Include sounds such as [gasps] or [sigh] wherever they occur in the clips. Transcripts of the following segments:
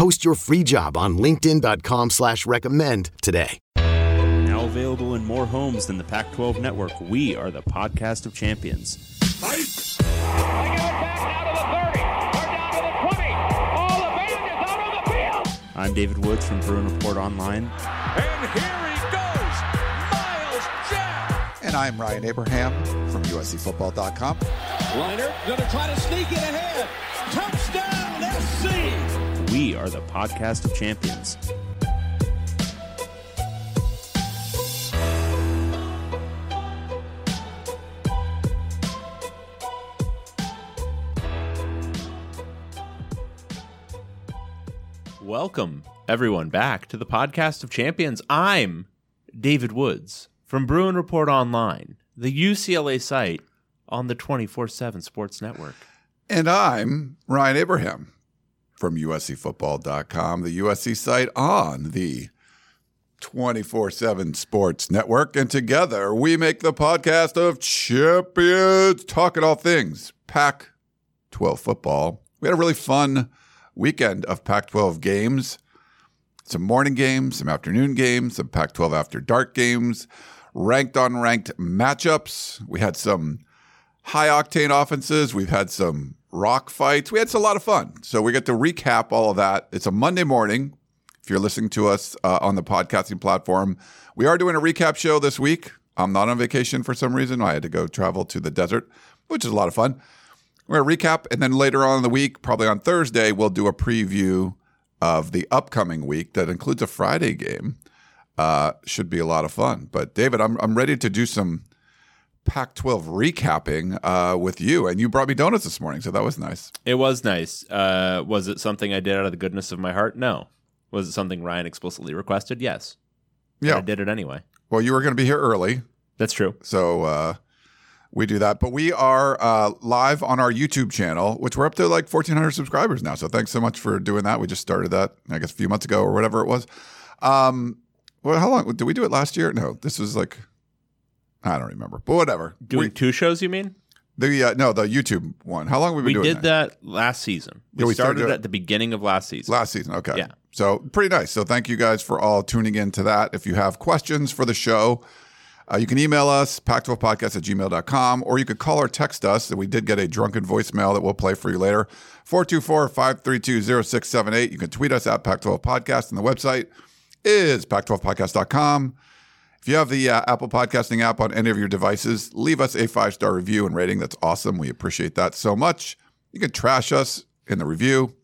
Post your free job on linkedin.com slash recommend today. Now available in more homes than the Pac-12 network, we are the podcast of champions. They give it back now to the 30. We're down to the 20. All the band is out on the field. I'm David Woods from Bruin Report Online. And here he goes. Miles Jack. And I'm Ryan Abraham from USCFootball.com. Liner going to try to sneak it ahead. Touchdown, SC. We are the podcast of champions. Welcome, everyone, back to the podcast of champions. I'm David Woods from Bruin Report Online, the UCLA site on the 24 7 Sports Network. And I'm Ryan Abraham from USCFootball.com, the USC site on the 24 7 Sports Network. And together we make the podcast of champions, talking all things Pac 12 football. We had a really fun weekend of Pac 12 games some morning games, some afternoon games, some Pac 12 after dark games, ranked on ranked matchups. We had some high octane offenses. We've had some rock fights. We had a lot of fun. So we get to recap all of that. It's a Monday morning. If you're listening to us uh, on the podcasting platform, we are doing a recap show this week. I'm not on vacation for some reason. I had to go travel to the desert, which is a lot of fun. We're going to recap, and then later on in the week, probably on Thursday, we'll do a preview of the upcoming week that includes a Friday game. Uh, should be a lot of fun. But David, I'm I'm ready to do some Pac-12 recapping uh, with you, and you brought me donuts this morning, so that was nice. It was nice. Uh, was it something I did out of the goodness of my heart? No. Was it something Ryan explicitly requested? Yes. Yeah. I did it anyway. Well, you were going to be here early, That's true. so uh, we do that. But we are uh, live on our YouTube channel, which we're up to like 1,400 subscribers now. So thanks so much for doing that. We just started that, I guess, a few months ago or whatever it was. Um, well, how long did we do it last year? No, this was like I don't remember, but whatever. Doing We- two shows, you mean? the uh, no, the YouTube one. How long have we We been doing did that last season. We, Yeah, we started, started at the beginning of last season. Last season, okay. Yeah. So pretty nice. So thank you guys for all tuning in to that. If you have questions for the show, uh, you can email us, pac12podcast at gmail.com, or you could call or text us. And We did get a drunken voicemail that we'll play for you later. 424-532-0678. You can tweet us at Pac12podcast, and the website is pac12podcast.com. If you have the uh, Apple Podcasting app on any of your devices, leave us a five star review and rating. That's awesome. We appreciate that so much. You can trash us in the review,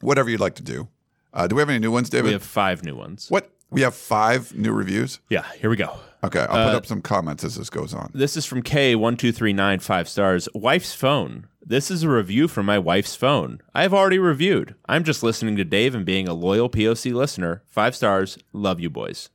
whatever you'd like to do. Uh, do we have any new ones, David? we have five new ones. what? We have five new reviews. Yeah, here we go. Okay, I'll put Uh, up some comments as this goes on. This is from K12395 five stars. Wife's phone. This is a review from my wife's phone. I have already reviewed. I'm just listening to Dave and being a loyal POC listener. Five stars. Love you boys.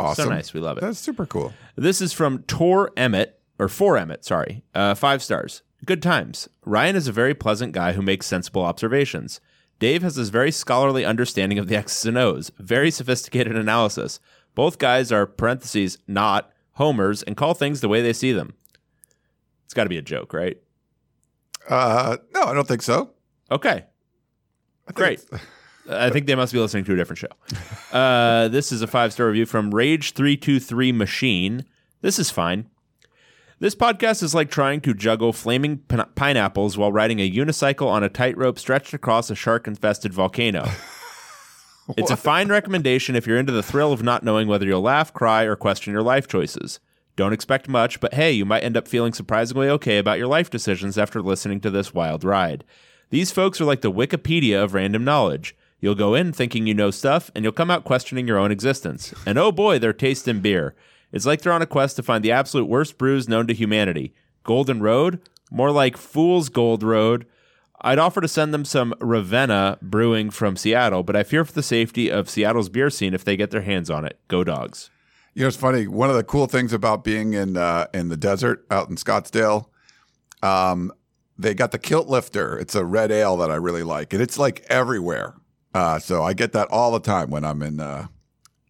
Awesome. So nice. We love it. That's super cool. This is from Tor Emmett, or for Emmett, sorry. Uh, five stars. Good times. Ryan is a very pleasant guy who makes sensible observations. Dave has this very scholarly understanding of the X's and O's, very sophisticated analysis. Both guys are parentheses not homers and call things the way they see them. It's got to be a joke, right? Uh, no, I don't think so. Okay, think Great. [laughs] I think they must be listening to a different show. Uh, this is a five star review from Rage323 Machine. This is fine. This podcast is like trying to juggle flaming pin- pineapples while riding a unicycle on a tightrope stretched across a shark infested volcano. [laughs] it's a fine recommendation if you're into the thrill of not knowing whether you'll laugh, cry, or question your life choices. Don't expect much, but hey, you might end up feeling surprisingly okay about your life decisions after listening to this wild ride. These folks are like the Wikipedia of random knowledge. You'll go in thinking you know stuff, and you'll come out questioning your own existence. And oh boy, their taste in beer. It's like they're on a quest to find the absolute worst brews known to humanity. Golden Road? More like Fool's Gold Road. I'd offer to send them some Ravenna brewing from Seattle, but I fear for the safety of Seattle's beer scene if they get their hands on it. Go dogs. You know, it's funny. One of the cool things about being in uh, in the desert out in Scottsdale, um, they got the kilt lifter. It's a red ale that I really like, and it's like everywhere. Uh, so I get that all the time when I'm in uh,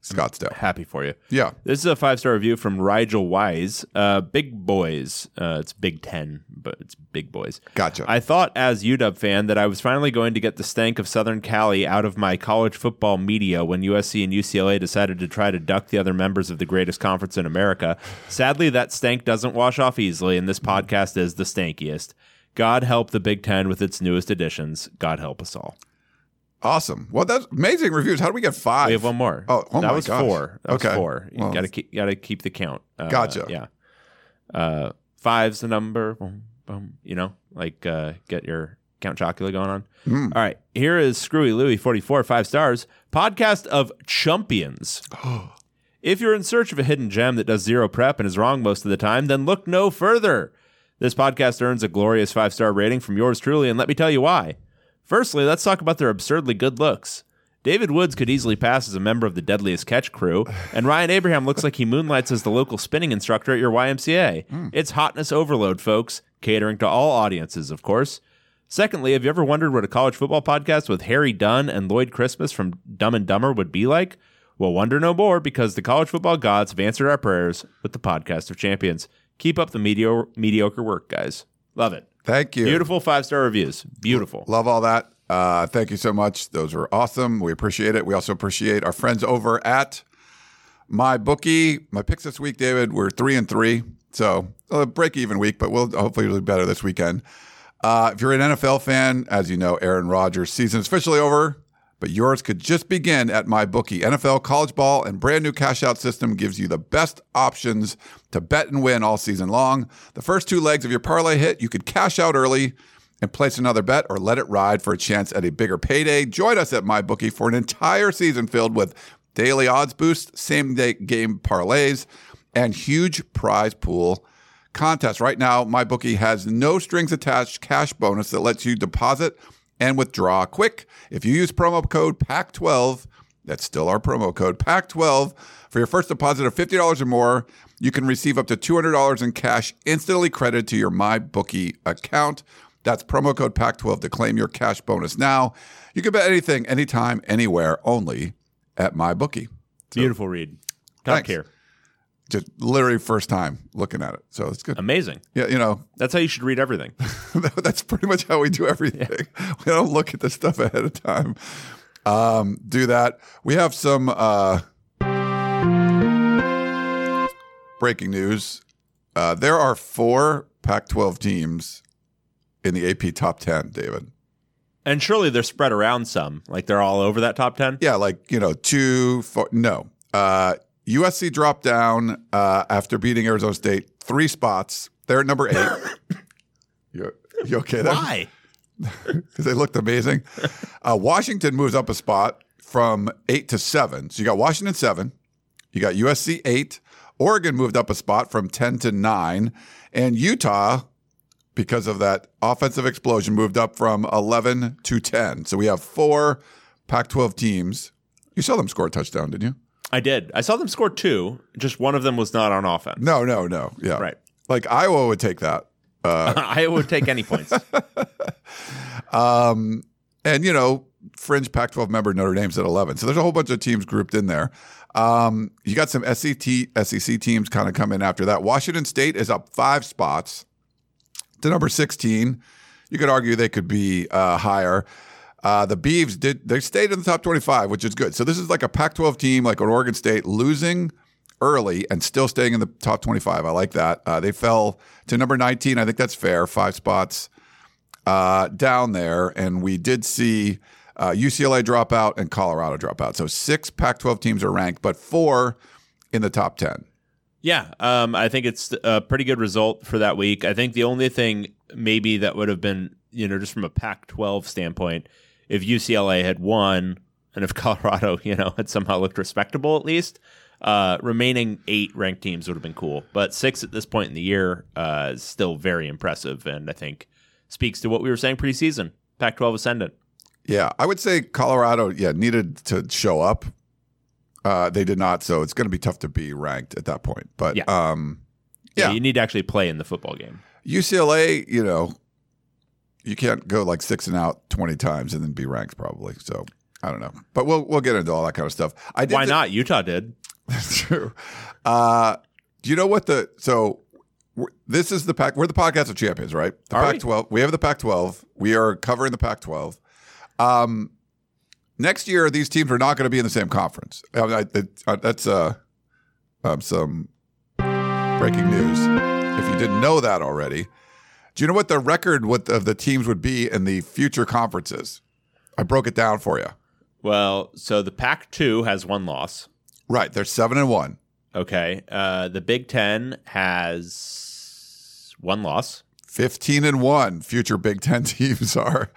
Scottsdale. Happy for you. Yeah. This is a five star review from Rigel Wise. Uh, big boys. Uh, it's Big Ten, but it's big boys. Gotcha. I thought, as UW fan, that I was finally going to get the stank of Southern Cali out of my college football media when USC and UCLA decided to try to duck the other members of the greatest conference in America. Sadly, that stank doesn't wash off easily, and this podcast is the stankiest. God help the Big Ten with its newest additions. God help us all. Awesome. Well, that's amazing reviews. How do we get five? We have one more. Oh, oh that my was gosh. four. That Okay. was four. You Well, gotta keep gotta keep the count. Uh, Gotcha. Yeah. Uh, five's the number. Boom, boom. You know, like uh, get your Count Chocula going on. Hmm. All right. Here is Screwy Louie, forty four, five stars. Podcast of Champions. [gasps] If you're in search of a hidden gem that does zero prep and is wrong most of the time, then look no further. This podcast earns a glorious five star rating from yours truly, and let me tell you why. Firstly, let's talk about their absurdly good looks. David Woods could easily pass as a member of the Deadliest Catch crew, and Ryan Abraham looks like he moonlights as the local spinning instructor at your YMCA. Hmm. It's hotness overload, folks, catering to all audiences, of course. Secondly, have you ever wondered what a college football podcast with Harry Dunn and Lloyd Christmas from Dumb and Dumber would be like? Well, wonder no more because the college football gods have answered our prayers with the podcast of champions. Keep up the mediocre work, guys. Love it. Thank you. Beautiful five star reviews. Beautiful. Love all that. Uh, thank you so much. Those were awesome. We appreciate it. We also appreciate our friends over at MyBookie. My picks this week, David, we're three and three. So a break even week, but we'll hopefully do better this weekend. Uh, if you're an NFL fan, as you know, Aaron Rodgers' season is officially over, but yours could just begin at MyBookie. NFL, college ball, and brand new cash out system gives you the best options to bet and win all season long. The first two legs of your parlay hit, you could cash out early and place another bet or let it ride for a chance at a bigger payday. Join us at MyBookie for an entire season filled with daily odds boosts, same day game parlays, and huge prize pool contests. Right now, MyBookie has no strings attached cash bonus that lets you deposit and withdraw quick. If you use promo code PAC12, that's still our promo code PAC12 for your first deposit of $50 or more, you can receive up to $200 in cash instantly credited to your MyBookie account. That's promo code PAC12 to claim your cash bonus now. You can bet anything, anytime, anywhere, only at MyBookie. Beautiful read. Top Thanks. Just literally first time looking at it. So it's good. Amazing. Yeah, you know, That's how you should read everything. [laughs] that's pretty much how we do everything. [laughs] We don't look at the stuff ahead of time. Um, do that. We have some uh, breaking news. Uh, there are four Pac 12 teams in the AP top 10, David. And surely they're spread around some. Like they're all over that top 10. Yeah, like, you know, two, four, no. Uh, USC dropped down uh, after beating Arizona State three spots. They're at number eight. [laughs] you, you okay there? Why? [laughs] because they looked amazing. Uh, Washington moves up a spot from eight to seven. So you got Washington seven, you got USC eight. Oregon moved up a spot from 10 to nine. And Utah, because of that offensive explosion, moved up from 11 to 10. So we have four Pac 12 teams. You saw them score a touchdown, didn't you? I did. I saw them score two. Just one of them was not on offense. No, no, no. Yeah. Right. Like Iowa would take that. [laughs] Iowa would take any points. [laughs] Um, and you know, fringe Pac-12 member Notre Dame's at 11. So there's a whole bunch of teams grouped in there. Um, you got some SEC SEC teams kind of come in after that. Washington State is up five spots to number 16. You could argue they could be uh, higher. Uh, the Beavs did they stayed in the top 25, which is good. So this is like a Pac-12 team, like an Oregon State, losing early and still staying in the top 25. I like that. Uh, they fell to number 19. I think that's fair. Five spots uh, down there, and we did see uh, UCLA drop out and Colorado drop out. So six Pac-12 teams are ranked, but four in the top 10. yeah, um, I think it's a pretty good result for that week. I think the only thing maybe that would have been, you know, just from a Pac 12 standpoint, if UCLA had won and if [laughs] Colorado, you know, had somehow looked respectable at least, uh, remaining eight ranked teams would have been cool. But six at this point in the year uh, is still very impressive, and I think speaks to what we were saying preseason. Pac-12 ascendant. Yeah, I would say Colorado, yeah, needed to show up. Uh, they did not, so it's going to be tough to be ranked at that point. But Yeah. um, Yeah. Yeah. you need to actually play in the football game. UCLA, you know, you can't go like six and out twenty times and then be ranked probably. So I don't know, but we'll we'll get into all that kind of stuff. I did Why thi- not? Utah did. [laughs] That's true. Uh, do you know what the so? This is the pack. We're the podcast of champions, right? The Are we? Pac-12. We? have the Pac-12. We are covering the Pac-12. Um, next year, these teams are not going to be in the same conference. I mean, I, uh, that's uh, um, some breaking news. If you didn't know that already, do you know what the record of the teams would be in the future conferences? I broke it down for you. Well, so the Pac-2 has one loss. Right, they're seven and one. Okay. Uh, the Big Ten has one loss. 15 and 1 future Big 10 [laughs] teams are.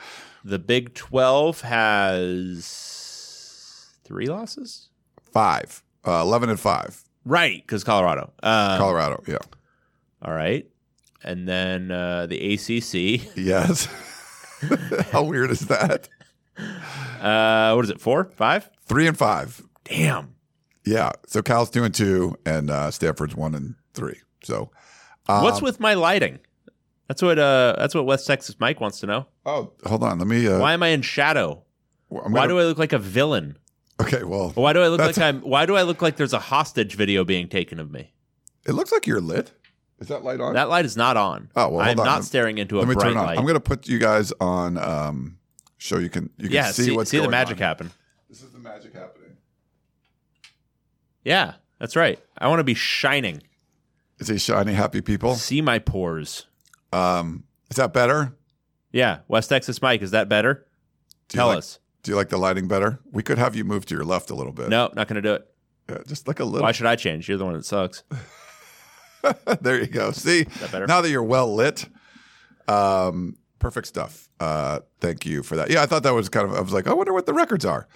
The Big 12 has three losses. 5. Uh, 11 and 5. Right, because Colorado. Um, Colorado, yeah. All right. And then uh, the ACC. Yes. [laughs] How weird is that? [laughs] Uh, what is it? Four, five, three, and 5. Damn. Yeah. So Cal's 2 and 2 and uh, Stanford's 1 and 3. So What's Um, with my lighting? That's what. Uh, that's what West Texas Mike wants to know. Oh, hold on. Let me uh Why am I in shadow? I'm Why do I look like a villain? Okay, well. Why do I look like I'm? Why do I look like there's a hostage video being taken of me? It looks like you're lit. Is that light on? That light is not on. Oh, well, I'm on. not staring into a Let me bright turn it on. light. I'm going to put you guys on um show you can you can yeah, see, see, what's see the magic on. happen. This is the magic happening. Yeah, that's right. I want to be shining. Is he shiny happy people? See my pores. Um is that better? Yeah, West Texas Mike, is that better? Tell like- us. Do you like the lighting better? We could have you move to your left a little bit. No, not going to do it. Yeah, just like a little. Why should I change? You're the one that sucks. [laughs] [laughs] there you go. See, that now that you're well lit, um, perfect stuff. Uh, thank you for that. Yeah, I thought that was kind of. I was like, I wonder what the records are.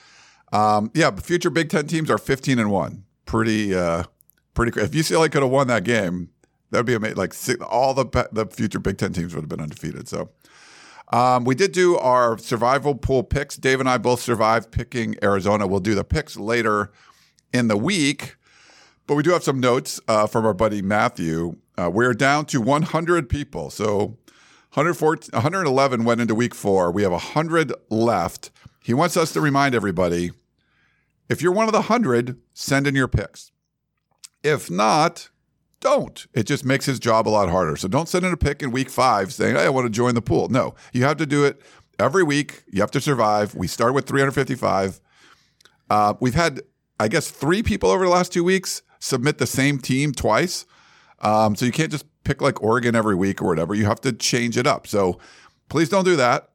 Um, yeah, but future Big Ten teams are 15 and one. Pretty, uh, pretty. If UCLA could have won that game, that would be amazing. Like all the the future Big Ten teams would have been undefeated. So. Um, we did do our survival pool picks. Dave and I both survived picking Arizona. We'll do the picks later in the week. But we do have some notes uh, from our buddy Matthew. Uh, we're down to 100 people. So 111 went into week four. We have 100 left. He wants us to remind everybody if you're one of the 100, send in your picks. If not, don't. It just makes his job a lot harder. So don't send in a pick in week five saying, hey, I want to join the pool. No, you have to do it every week. You have to survive. We start with 355. Uh, we've had, I guess, three people over the last two weeks submit the same team twice. Um, so you can't just pick like Oregon every week or whatever. You have to change it up. So please don't do that.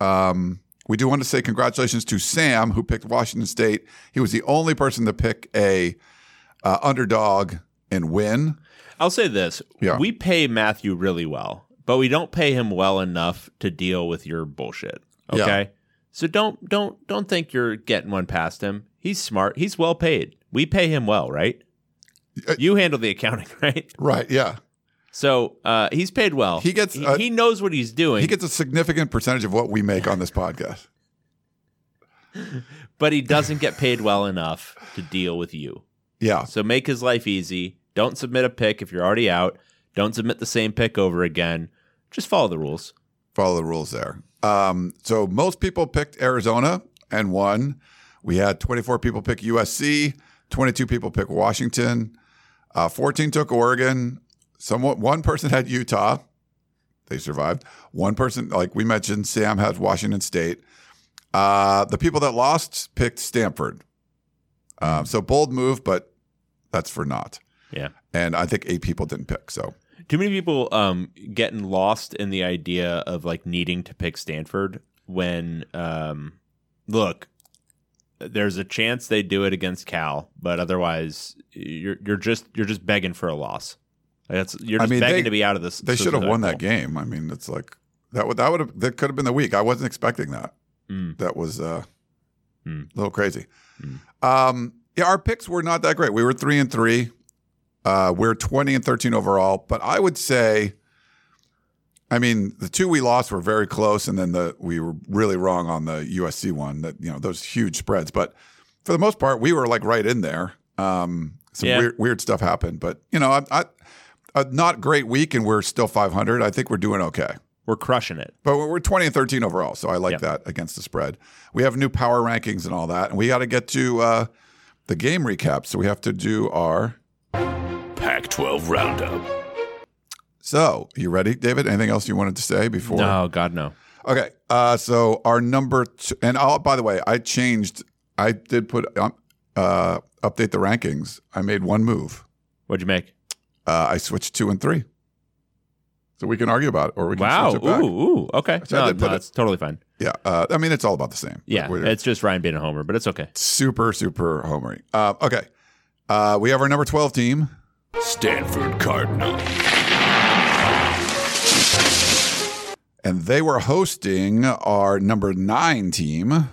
Um, we do want to say congratulations to Sam who picked Washington State. He was the only person to pick a uh, underdog and win. I'll say this. Yeah. We pay Matthew really well, but we don't pay him well enough to deal with your bullshit. Yeah. Okay? So don't don't don't think you're getting one past him. He's smart. He's well paid. We pay him well, right? Uh, You handle the accounting, [laughs] right? Right. Yeah. So uh, he's paid well. He gets, he, uh, he knows what he's doing, He gets a significant percentage of what we make on this podcast. [laughs] but he doesn't get paid well enough to deal with you. Yeah. So make his life easy. Don't submit a pick if you're already out. Don't submit the same pick over again. Just follow the rules. follow the rules there. Um, so most people picked Arizona and won. We had 24 people pick USC, 22 people pick Washington, uh, 14 took Oregon. Somewhat one person had Utah. They survived. One person, like we mentioned, Sam had Washington State. Uh, the people that lost picked Stanford. Uh, so bold move, but that's for naught. Yeah. And I think eight people didn't pick. So Too many people um, getting lost in the idea of like needing to pick Stanford when, um, look, there's a chance they do it against Cal, but otherwise you're you're just you're just begging for a loss. That's you're I just mean, begging they- to be out of this. They should have won that game. I mean, it's like that would that would have that could have been the week. I wasn't expecting that. Mm. That was uh, Mm. a little crazy. Mm. Um, yeah, our picks were not that great. We were three and three. Uh, we're twenty and thirteen overall. But I would say I mean, the two we lost were very close, and then the we were really wrong on the USC one. That you know those huge spreads, but for the most part, we were like right in there. Um, some Yeah. weird weird stuff happened, but you know, I, I, a not great week, and we're still 500. I think we're doing okay. We're crushing it. But we're 20 and 13 overall, so I like Yeah. that against the spread. We have new power rankings and all that, and we got to get to uh, the game recap. So we have to do our. Pac 12 Roundup. So you ready, David? Anything else you wanted to say before? No, God, no. Okay. Uh, so our number two, and i by the way, I changed. I did put um, uh, update the rankings. I made one move. What'd you make? Uh, I switched two and three. So we can argue about it, or we can Wow. switch it back. Ooh, ooh. Okay. So No, did no, it- it's totally fine. Yeah. Uh, I mean, it's all about the same. Yeah. We're It's just Ryan being a homer, but it's okay. super, super homery. Uh, okay. Uh, we have our number twelve team. Stanford Cardinal. And they were hosting our number nine team.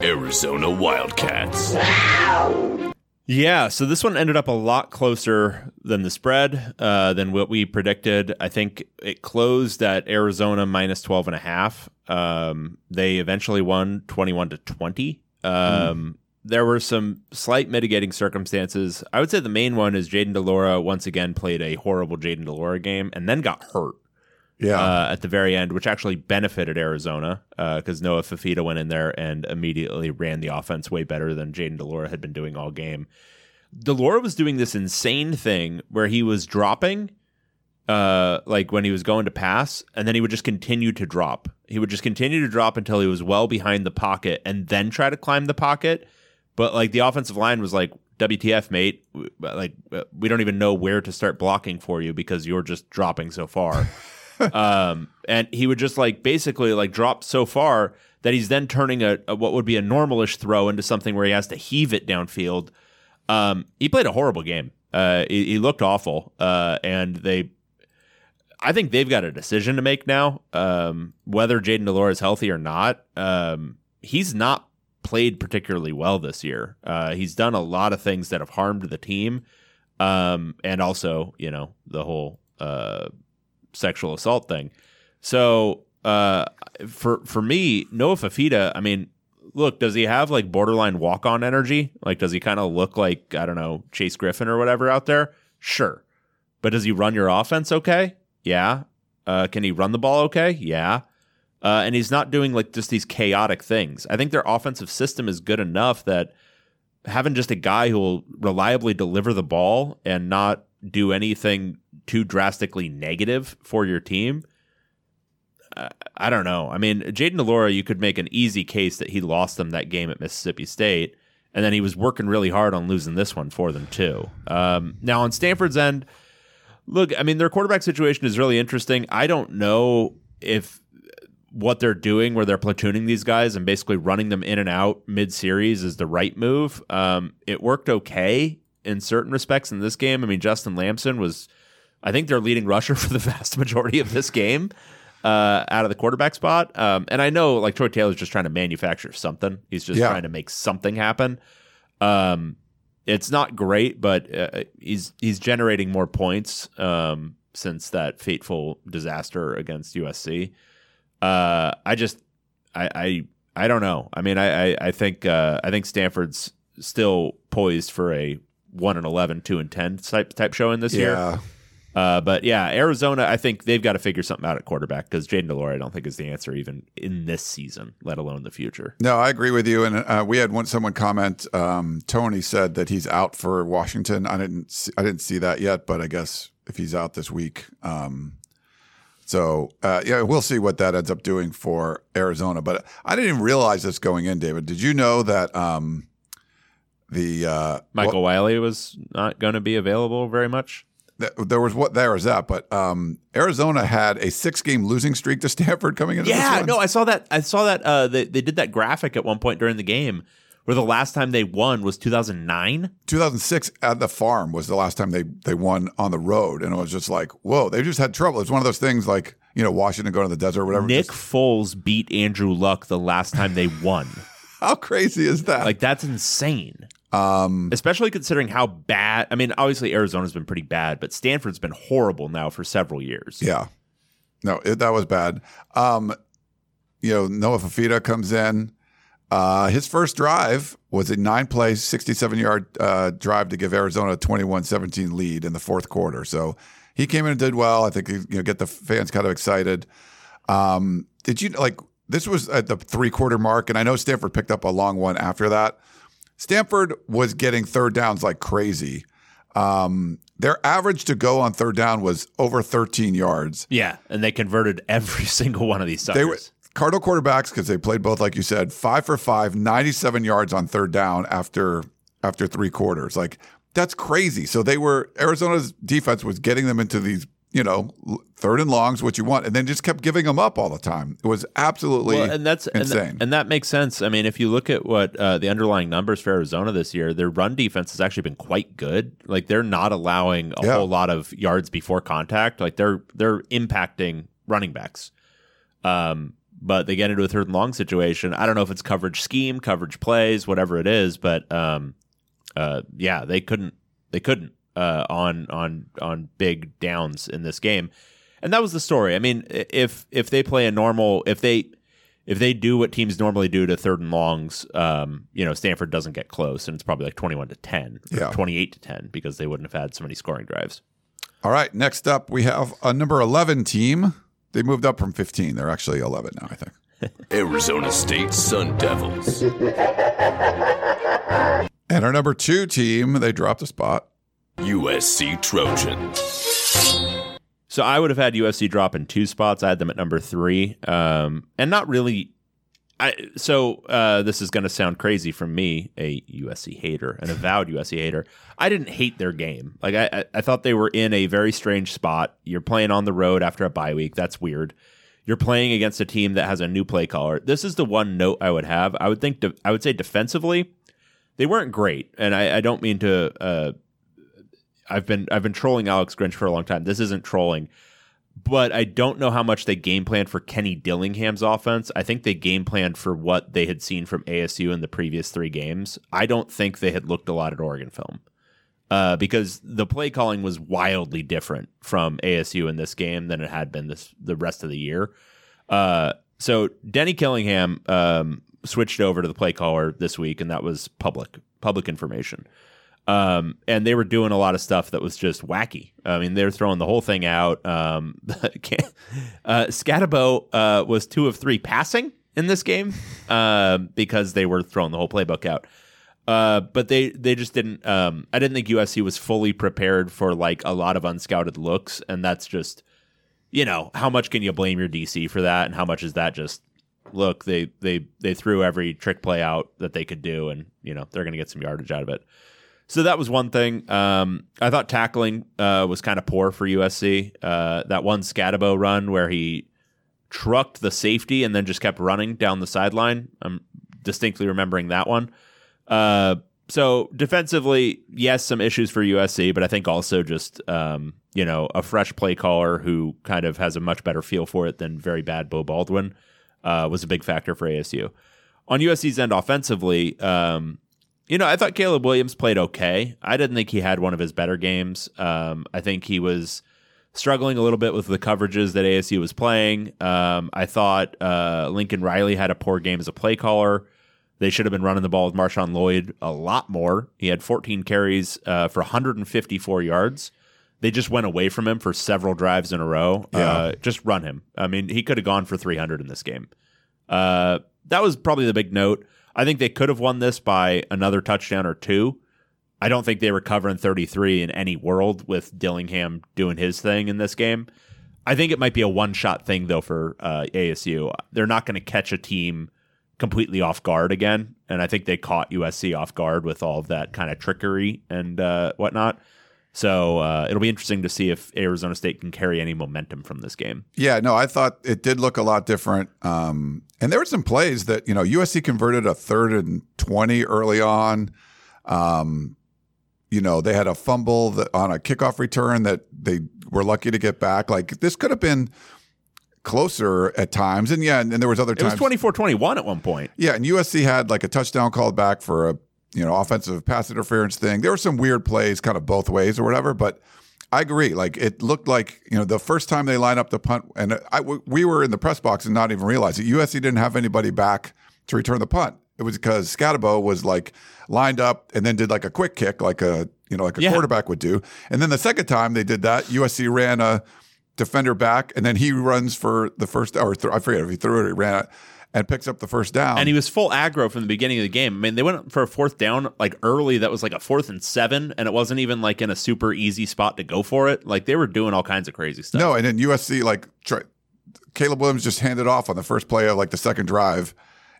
Arizona Wildcats. Yeah, so this one ended up a lot closer than the spread, uh, than what we predicted. I think it closed at Arizona minus 12 and a half. Um, they eventually won 21 to 20. Um, There were some slight mitigating circumstances. I would say the main one is Jayden de Laura once again played a horrible Jayden de Laura game and then got hurt Yeah. uh, at the very end, which actually benefited Arizona because Noah Fifita went in there and immediately ran the offense way better than Jayden de Laura had been doing all game. de Laura was doing this insane thing where he was dropping, uh, like when he was going to pass, and then he would just continue to drop. He would just continue to drop until he was well behind the pocket and then try to climb the pocket. But like the offensive line was like, WTF, mate. Like, uh, we don't even know where to start blocking for you because you're just dropping so far [laughs] um, and he would just like basically like drop so far that he's then turning a, a what would be a normalish throw into something where he has to heave it downfield. Um, he played a horrible game. Uh, he, he looked awful, uh, and they. I think they've got a decision to make now, um, whether Jayden de Laura is healthy or not. Um, he's not played particularly well this year. Uh, he's done a lot of things that have harmed the team, um, and also, you know, the whole uh, sexual assault thing. So uh, for for me, Noah Fifita, I mean, look, does he have like borderline walk on energy? Like, does he kind of look like I don't know Chase Griffin or whatever out there? Sure, but does he run your offense okay? Yeah. Uh, can he run the ball okay? Yeah. Uh, and he's not doing like just these chaotic things. I think their offensive system is good enough that having just a guy who will reliably deliver the ball and not do anything too drastically negative for your team. I don't know. I mean, Jayden de Laura, you could make an easy case that he lost them that game at Mississippi State, and then he was working really hard on losing this one for them too. Um, now on Stanford's end, look, I mean, their quarterback situation is really interesting. I don't know if what they're doing, where they're platooning these guys and basically running them in and out mid series, is the right move. Um, it worked okay in certain respects in this game. I mean, Justin Lamson was, I think, their leading rusher [laughs] for the vast majority of this game uh, out of the quarterback spot. Um, and I know, like, Troy Taylor's just trying to manufacture something, he's just Yeah. trying to make something happen. Um, it's not great, but uh, he's he's generating more points um, since that fateful disaster against USC. Uh, I just I, I I don't know. I mean, I I, I think uh, I think Stanford's still poised for a one and 11, 2 and ten type type show in this year. Uh, but yeah, Arizona, I think they've got to figure something out at quarterback because Jayden de Laura, I don't think is the answer even in this season, let alone the future. No, I agree with you. And uh, we had one someone comment. Um, Tony said that he's out for Washington. I didn't. See, I didn't see that yet, but I guess if he's out this week, um, so uh, yeah, we'll see what that ends up doing for Arizona. But I didn't even realize this going in. David, did you know that um, the uh, Michael Wiley was not going to be available very much. Th- there was what there was that, but um, Arizona had a six-game losing streak to [laughs] Stanford coming into Yeah, no, I saw that. I saw that. Uh, they they did that graphic at one point during the game where the last time they won was 2009. 2006 at the farm was the last time they they won on the road, and it was just like, whoa, they just had trouble. It's one of those things like you know Washington going to the desert or whatever. Nick Just- Foles beat Andrew Luck the last time they won. [laughs] how crazy is that? like that's insane. Um, Especially considering how bad. I mean, obviously Arizona's been pretty bad, but Stanford's been horrible now for several years. yeah, No, it, that was bad. Um, you know, Noah Fifita comes in. Uh, his first drive was a nine play, 67 yard uh, drive to give Arizona a 21 17 lead in the fourth quarter. So he came in and did well. I think, you know, get the fans kind of excited. Um, did you like this was at the three quarter mark? And I know Stanford picked up a long one after that. Stanford was getting third downs like crazy. Um, their average to go on third down was over 13 yards. Yeah, and they converted every [laughs] single one of these suckers. They were Cardinal quarterbacks because they played both, like you said, five for five, 97 yards on third down after after three quarters. Like that's crazy. So they were Arizona's defense was getting them into these, you know, third and longs, what you want, and then just kept giving them up all the time. It was absolutely well, and that's insane. And, th- and, that makes sense. I mean, if you look at what uh, the underlying numbers for Arizona this year, their run defense has actually been quite good. Like they're not allowing a Yeah. whole lot of yards before contact. Like they're they're impacting running backs. Um, but they get into a third and long situation. I don't know if it's coverage scheme, coverage plays, whatever it is, but um, uh, yeah, they couldn't they couldn't uh, on on on big downs in this game, and that was the story. I mean, if if they play a normal, if they if they do what teams normally do to third and longs, um, you know, Stanford doesn't get close, and it's probably like twenty one to ten, Yeah. twenty eight to ten, because they wouldn't have had so many scoring drives. All right, next up we have a number 11 team. They moved up from 15. They're actually 11 now, I think. [laughs] Arizona State Sun Devils. [laughs] And our number two team, they dropped a spot. USC Trojans. So I would have had USC drop in two spots. I had them at number three, um, and not really. I so uh, this is going to sound crazy from me, a USC hater, an avowed USC hater. I didn't hate their game. Like I, I, thought they were in a very strange spot. You're playing on the road after a bye week. That's weird. You're playing against a team that has a new play caller. This is the one note I would have. I would think. De- I would say defensively, they weren't great, and I, I don't mean to. Uh, I've been I've been trolling Alex Grinch for a long time. This isn't trolling, but I don't know how much they game planned for Kenny Dillingham's offense. I think they game planned for what they had seen from ASU in the previous three games. I don't think they had looked a lot at Oregon film. Uh, because the play calling was wildly different from ASU in this game than it had been this the rest of the year. Uh, so Denny Killingham um, switched over to the play caller this week, and that was public public information. Um, and they were doing a lot of stuff that was just wacky. I mean, they were throwing the whole thing out. Um, [laughs] uh, Skattebo uh, was two of three passing in this game uh, because they were throwing the whole playbook out. Uh, but they they just didn't. Um, I didn't think USC was fully prepared for like a lot of unscouted looks, and that's just you know how much can you blame your DC for that, and how much is that just look they they they threw every trick play out that they could do, and you know they're going to get some yardage out of it. So that was one thing. Um, I thought tackling uh, was kind of poor for USC. Uh, that one Skattebo run where he trucked the safety and then just kept running down the sideline. I'm distinctly remembering that one. Uh, so defensively, yes, some issues for USC, but I think also just um, you know a fresh play caller who kind of has a much better feel for it than very bad Beau Baldwin uh, was a big factor for ASU. On USC's end offensively, um, you know, I thought Caleb Williams played okay. I didn't think he had one of his better games. Um, I think he was struggling a little bit with the coverages that ASU was playing. Um, I thought uh, Lincoln Riley had a poor game as a play caller. They should have been running the ball with Marshawn Lloyd a lot more. He had 14 carries uh, for 154 yards. They just went away from him for several drives in a row. Uh, just run him. I mean, he could have gone for 300 in this game. Uh, that was probably the big note. I think they could have won this by another touchdown or two. I don't think they were covering 33 in any world with Dillingham doing his thing in this game. I think it might be a one shot thing, though, for uh, ASU. They're not going to catch a team completely off guard again. And I think they caught USC off guard with all of that kind of trickery and uh, whatnot. So uh, it'll be interesting to see if Arizona State can carry any momentum from this game. Yeah, no, I thought it did look a lot different. Um, and there were some plays that, you know, USC converted a third and 20 early on. Um, you know, they had a fumble that, on a kickoff return that they were lucky to get back. Like this could have been closer at times. And yeah, and, and there was other times. It was times. 24 21 at one point. Yeah, and USC had like a touchdown called back for a you know offensive pass interference thing. There were some weird plays, kind of both ways or whatever. But I agree. Like it looked like you know the first time they line up the punt, and I, we were in the press box and not even realize it. USC didn't have anybody back to return the punt. It was because Skattebo was like lined up and then did like a quick kick, like a you know like a Yeah. quarterback would do. And then the second time they did that, USC ran a defender back, and then he runs for the first or th- I forget if he threw it or he ran it and picks up the first down. And he was full aggro from the beginning of the game. I mean, they went for a fourth down like early. That was like a fourth and seven, and it wasn't even like in a super easy spot to go for it. Like they were doing all kinds of crazy stuff. No, and then USC like try, Caleb Williams just handed off on the first play of like the second drive,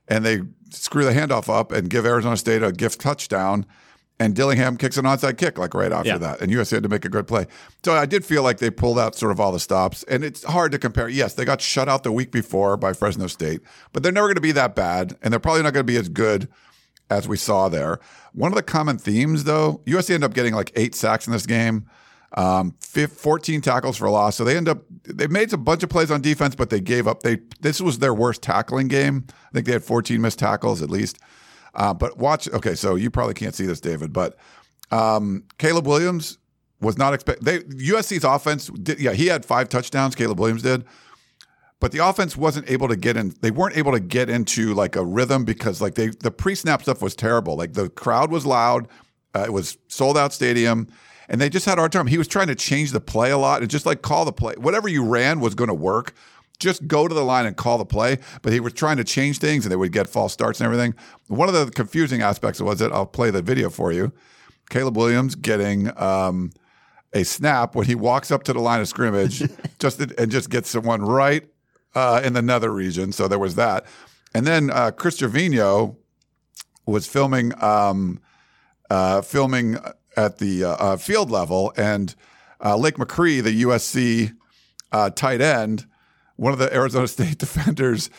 and they screw the handoff up and give Arizona State a gift touchdown, and Dillingham kicks an onside kick like right after Yeah. that, and USC had to make a good play. So I did feel like they pulled out sort of all the stops, and it's hard to compare. Yes, they got shut out the week before by Fresno State, but they're never going to be that bad, and they're probably not going to be as good as we saw there. One of the common themes, though, USC ended up getting like eight sacks in this game, um, fif- 14 tackles for loss. So they end up they made a bunch of plays on defense, but they gave up. They this was their worst tackling game. I think they had 14 missed tackles at least. Uh, but watch, okay, so you probably can't see this, David, but um, Caleb Williams was not expect. They USC's offense, did, yeah, he had five touchdowns. Caleb Williams did but the offense wasn't able to get in they weren't able to get into like a rhythm because like they the pre-snap stuff was terrible like the crowd was loud uh, it was sold out stadium and they just had a hard time he was trying to change the play a lot and just like call the play whatever you ran was going to work just go to the line and call the play but he was trying to change things and they would get false starts and everything one of the confusing aspects was that i'll play the video for you caleb williams getting um, a snap when he walks up to the line of scrimmage [laughs] just and just gets someone right uh, in the nether region. So there was that. And then uh, Chris Trevino was filming um, uh, filming at the uh, uh, field level, and uh, Lake McRee, the USC uh, tight end, one of the Arizona [laughs] State defenders,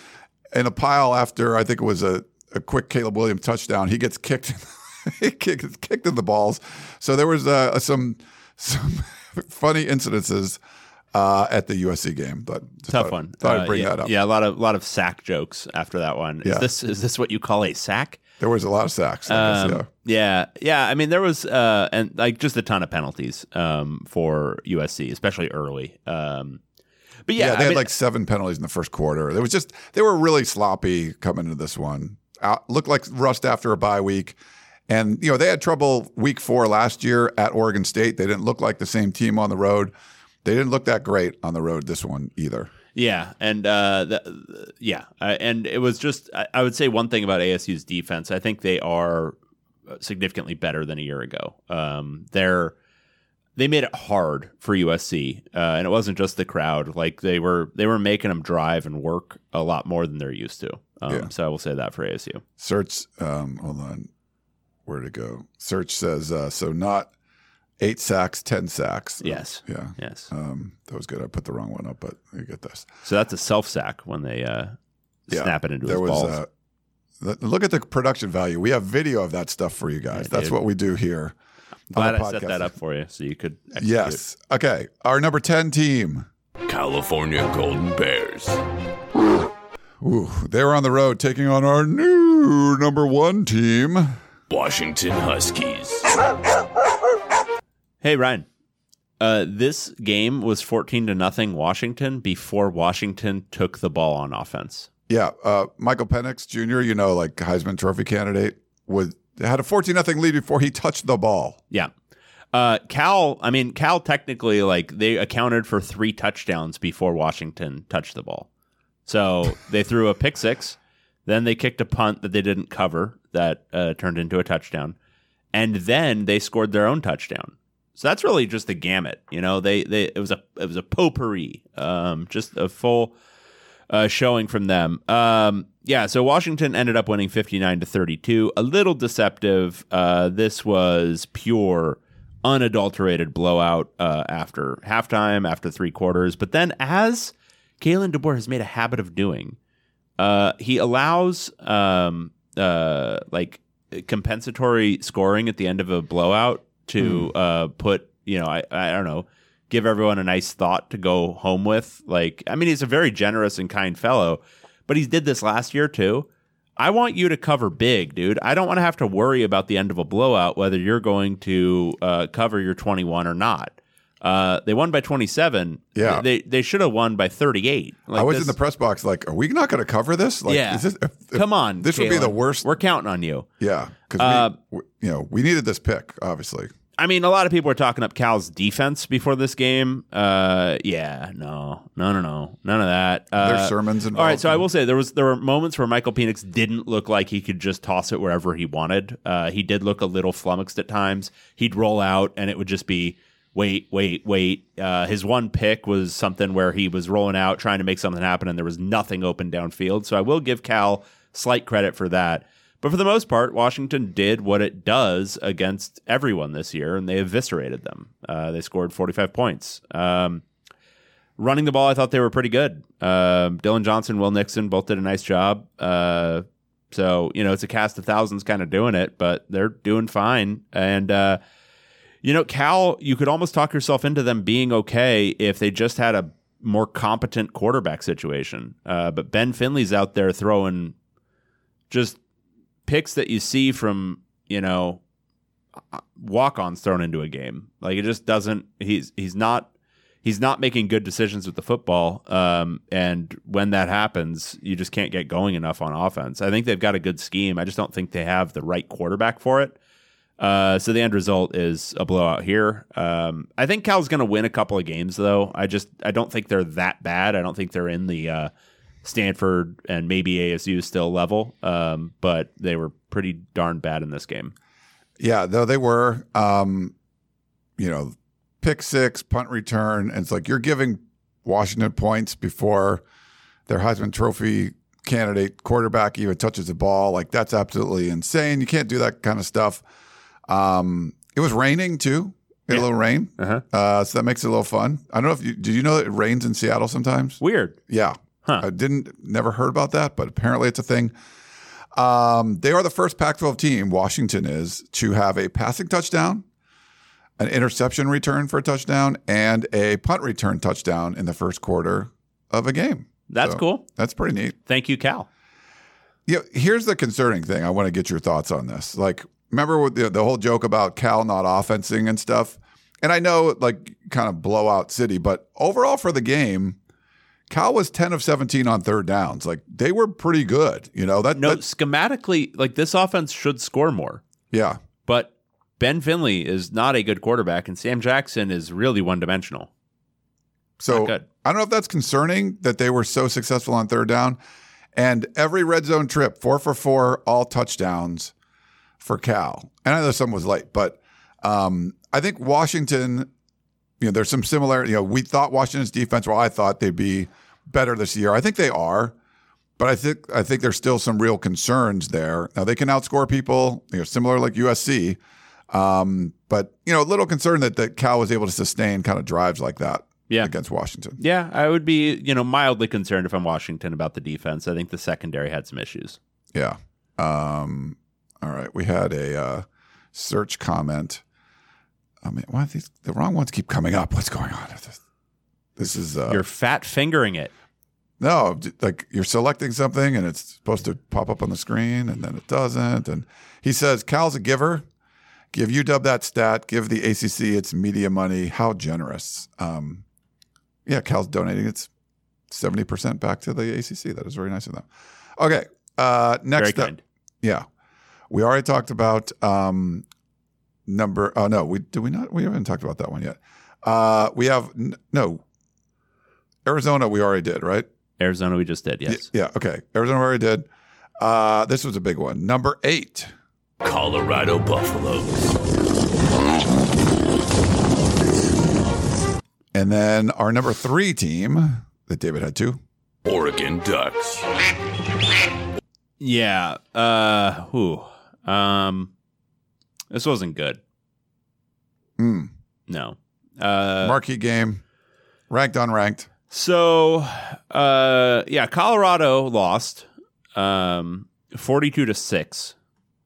in a pile after I think it was a, a quick Caleb Williams touchdown, he gets kicked. [laughs] he kicked, kicked in the balls. So there was uh, some some [laughs] funny incidences uh, at the USC game, but Tough thought- one. Thought Uh, I'd bring yeah, that up. Yeah, a lot of lot of sack jokes after that one. Is Yeah. this is this what you call a sack? There was a lot of sacks. I guess, Um, yeah. yeah, yeah. I mean, there was uh, and like just a ton of penalties um, for USC, especially early. Um, but yeah, Yeah, they I had mean, like seven penalties in the first quarter. It was just they were really sloppy coming into this one. Out, looked like rust after a bye week, and you know they had trouble week four last year at Oregon State. They didn't look like the same team on the road. They didn't look that great on the road this one either. Yeah, and uh, the, yeah, uh, and it was just I, I would say one thing about ASU's defense. I think they are significantly better than a year ago. Um, they're they made it hard for USC, uh, and it wasn't just the crowd. Like they were they were making them drive and work a lot more than they're used to. Um, Yeah. So I will say that for ASU. Search, um, hold on, where to go? Search says uh, so not eight sacks, ten sacks. Yes. yeah, Yes. Um, that was good. I put the wrong one up, but you get this. So that's a self sack when they uh, Yeah, snap it into there his was balls. uh, th- look at the production value. We have video of that stuff for you guys. Yeah, That's dude. what we do here. On Glad the I set that up for you, so you could. Execute. Yes. Okay. Our number ten team. California Golden Bears. Ooh, they were on the road taking on our new number one team. Washington Huskies. Hey Ryan, uh, this game was fourteen to nothing Washington before Washington took the ball on offense. Yeah, uh, Michael Penix Jr., you know, like Heisman Trophy candidate, was had a fourteen nothing lead before he touched the ball. Yeah. Uh, Cal, I mean, Cal technically, like, they accounted for three touchdowns before Washington touched the ball. So they threw a pick six, then they kicked a punt that they didn't cover that uh, turned into a touchdown, and then they scored their own touchdown. So that's really just the gamut, you know. They they it was a it was a potpourri, um, just a full uh, showing from them. Um, yeah, so Washington ended up winning 59 to 32. A little deceptive. Uh, this was pure, unadulterated blowout uh, after halftime, after three quarters. But then, as Kalen DeBoer has made a habit of doing, uh, he allows um, uh, like compensatory scoring at the end of a blowout to uh, put, you know, I, I don't know, give everyone a nice thought to go home with. Like, I mean, he's a very generous and kind fellow, but he did this last year too. I want you to cover big, dude. I don't want to have to worry about the end of a blowout whether you're going to uh, cover your 21 or not. Uh, they won by 27. Yeah. They they should have won by 38. Like I was this- in the press box like, are we not going to cover this? Like, yeah. is this, if- if- Come on. This would be the worst. We're counting on you. Yeah, because Uh, you know, we needed this pick, obviously. I mean, a lot of people were talking up Cal's defense before this game. Uh, yeah, no, no, no, no, none of that. Uh, There's sermons All involved. right, so I will say there was there were moments where Michael Penix didn't look like he could just toss it wherever he wanted. Uh, he did look a little flummoxed at times. He'd roll out, and it would just be wait, wait, wait. Uh, his one pick was something where he was rolling out trying to make something happen, and there was nothing open downfield. So I will give Cal slight credit for that. But for the most part, Washington did what it does against everyone this year, and they eviscerated them. Uh, they scored 45 points. Um, running the ball, I thought they were pretty good. Um, Dillon Johnson, Will Nixon both did a nice job. Uh, so, you know, it's a cast of thousands kind of doing it, but they're doing fine. And, uh, you know, Cal, you could almost talk yourself into them being okay if they just had a more competent quarterback situation. Uh, but Ben Finley's out there throwing just picks that you see from, you know, walk-ons thrown into a game. Like it just doesn't he's he's not he's not making good decisions with the football. Um, and when that happens, you just can't get going enough on offense. I think they've got a good scheme. I just don't think they have the right quarterback for it. Uh, so the end result is a blowout here. Um, I think Cal's going to win a couple of games, though. I just I don't think they're that bad. I don't think they're in the uh, Stanford and maybe ASU still level, um, but they were pretty darn bad in this game. Yeah, though they were, um, you know, pick six, punt return, and it's like you're giving Washington points before their Heisman Trophy candidate quarterback even touches the ball. Like that's absolutely insane. You can't do that kind of stuff. Um, it was raining too. Had a little rain, Uh-huh. uh, so that makes it a little fun. I don't know if you did. You know that it rains in Seattle sometimes. Weird. Yeah. Huh. I didn't never heard about that, but apparently it's a thing. Um, they are the first Pac-12 team, Washington is, to have a passing touchdown, an interception return for a touchdown, and a punt return touchdown in the first quarter of a game. That's So, cool. That's pretty neat. Thank you, Cal. Yeah, here's the concerning thing. I want to get your thoughts on this. Like, remember the, the whole joke about Cal not offensing and stuff? And I know, like, kind of blowout city, but overall for the game, Cal was 10 of 17 on third downs. Like, they were pretty good. You know, that, No, that schematically, like this offense should score more, yeah. but Ben Finley is not a good quarterback, and Sam Jackson is really one dimensional. So good. I don't know if that's concerning that they were so successful on third down. And every red zone trip, four for four, all touchdowns for Cal. And I know some was late, but um, I think Washington, you know, there's some similar, you know, we thought Washington's defense, well, I thought they'd be better this year. I think they are. But I think I think there's still some real concerns there. Now they can outscore people, you know, similar like USC. Um, but you know, a little concern that, that Cal was able to sustain kind of drives like that Yeah. against Washington. Yeah, I would be, you know, mildly concerned if I'm Washington about the defense. I think the secondary had some issues. Yeah. Um, all right. We had a uh, search comment. I mean, why these the wrong ones keep coming up? What's going on? This, this is uh, You're fat fingering it. no, like you're selecting something and it's supposed to pop up on the screen and then it doesn't. And he says Cal's a giver. Give UW that stat. Give the ACC its media money. How generous. Um, yeah, Cal's donating its seventy percent back to the ACC. That is very nice of them. Okay. Uh, next Very up, yeah, we already talked about um, number. Oh no, we Do we not? We haven't talked about that one yet. Uh, we have no Arizona. We already did right. Arizona, we just did, Y- yes. Yeah. Okay. Arizona we already did. Uh, this was a big one. Number eight. Colorado Buffaloes. And then our number three team that David had two. Oregon Ducks. Yeah. Uh whew. Um this wasn't good. Mm. No. Uh Marquee game. Ranked, unranked. So, uh, yeah, Colorado lost um, forty-two to six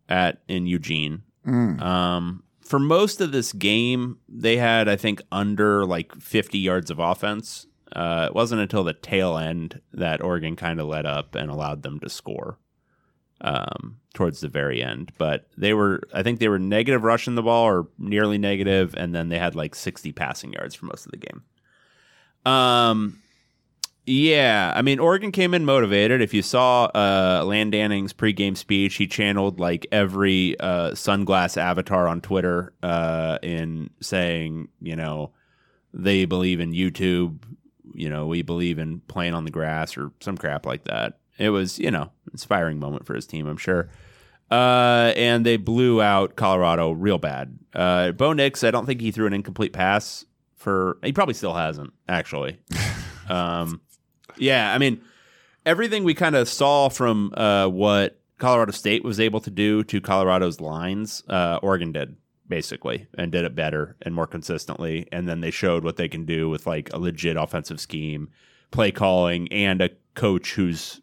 at in Eugene. Mm. Um, for most of this game, they had I think under like fifty yards of offense. Uh, it wasn't until the tail end that Oregon kind of let up and allowed them to score. um, towards the very end. But they were, I think they were negative rushing the ball or nearly negative, and then they had like 60 passing yards for most of the game. Um, yeah, I mean, Oregon came in motivated. If you saw uh, Landanning's pregame speech, he channeled like every uh, sunglass avatar on Twitter uh, in saying, you know, they believe in YouTube. You know, we believe in playing on the grass or some crap like that. It was, you know, inspiring moment for his team, I'm sure. Uh, and they blew out Colorado real bad. Uh, Bo Nix, I don't think he threw an incomplete pass for. He probably still hasn't actually. [laughs] um, yeah, I mean, everything we kind of saw from uh, what Colorado State was able to do to Colorado's lines, uh, Oregon did basically, and did it better and more consistently. And then they showed what they can do with like a legit offensive scheme, play calling, and a coach who's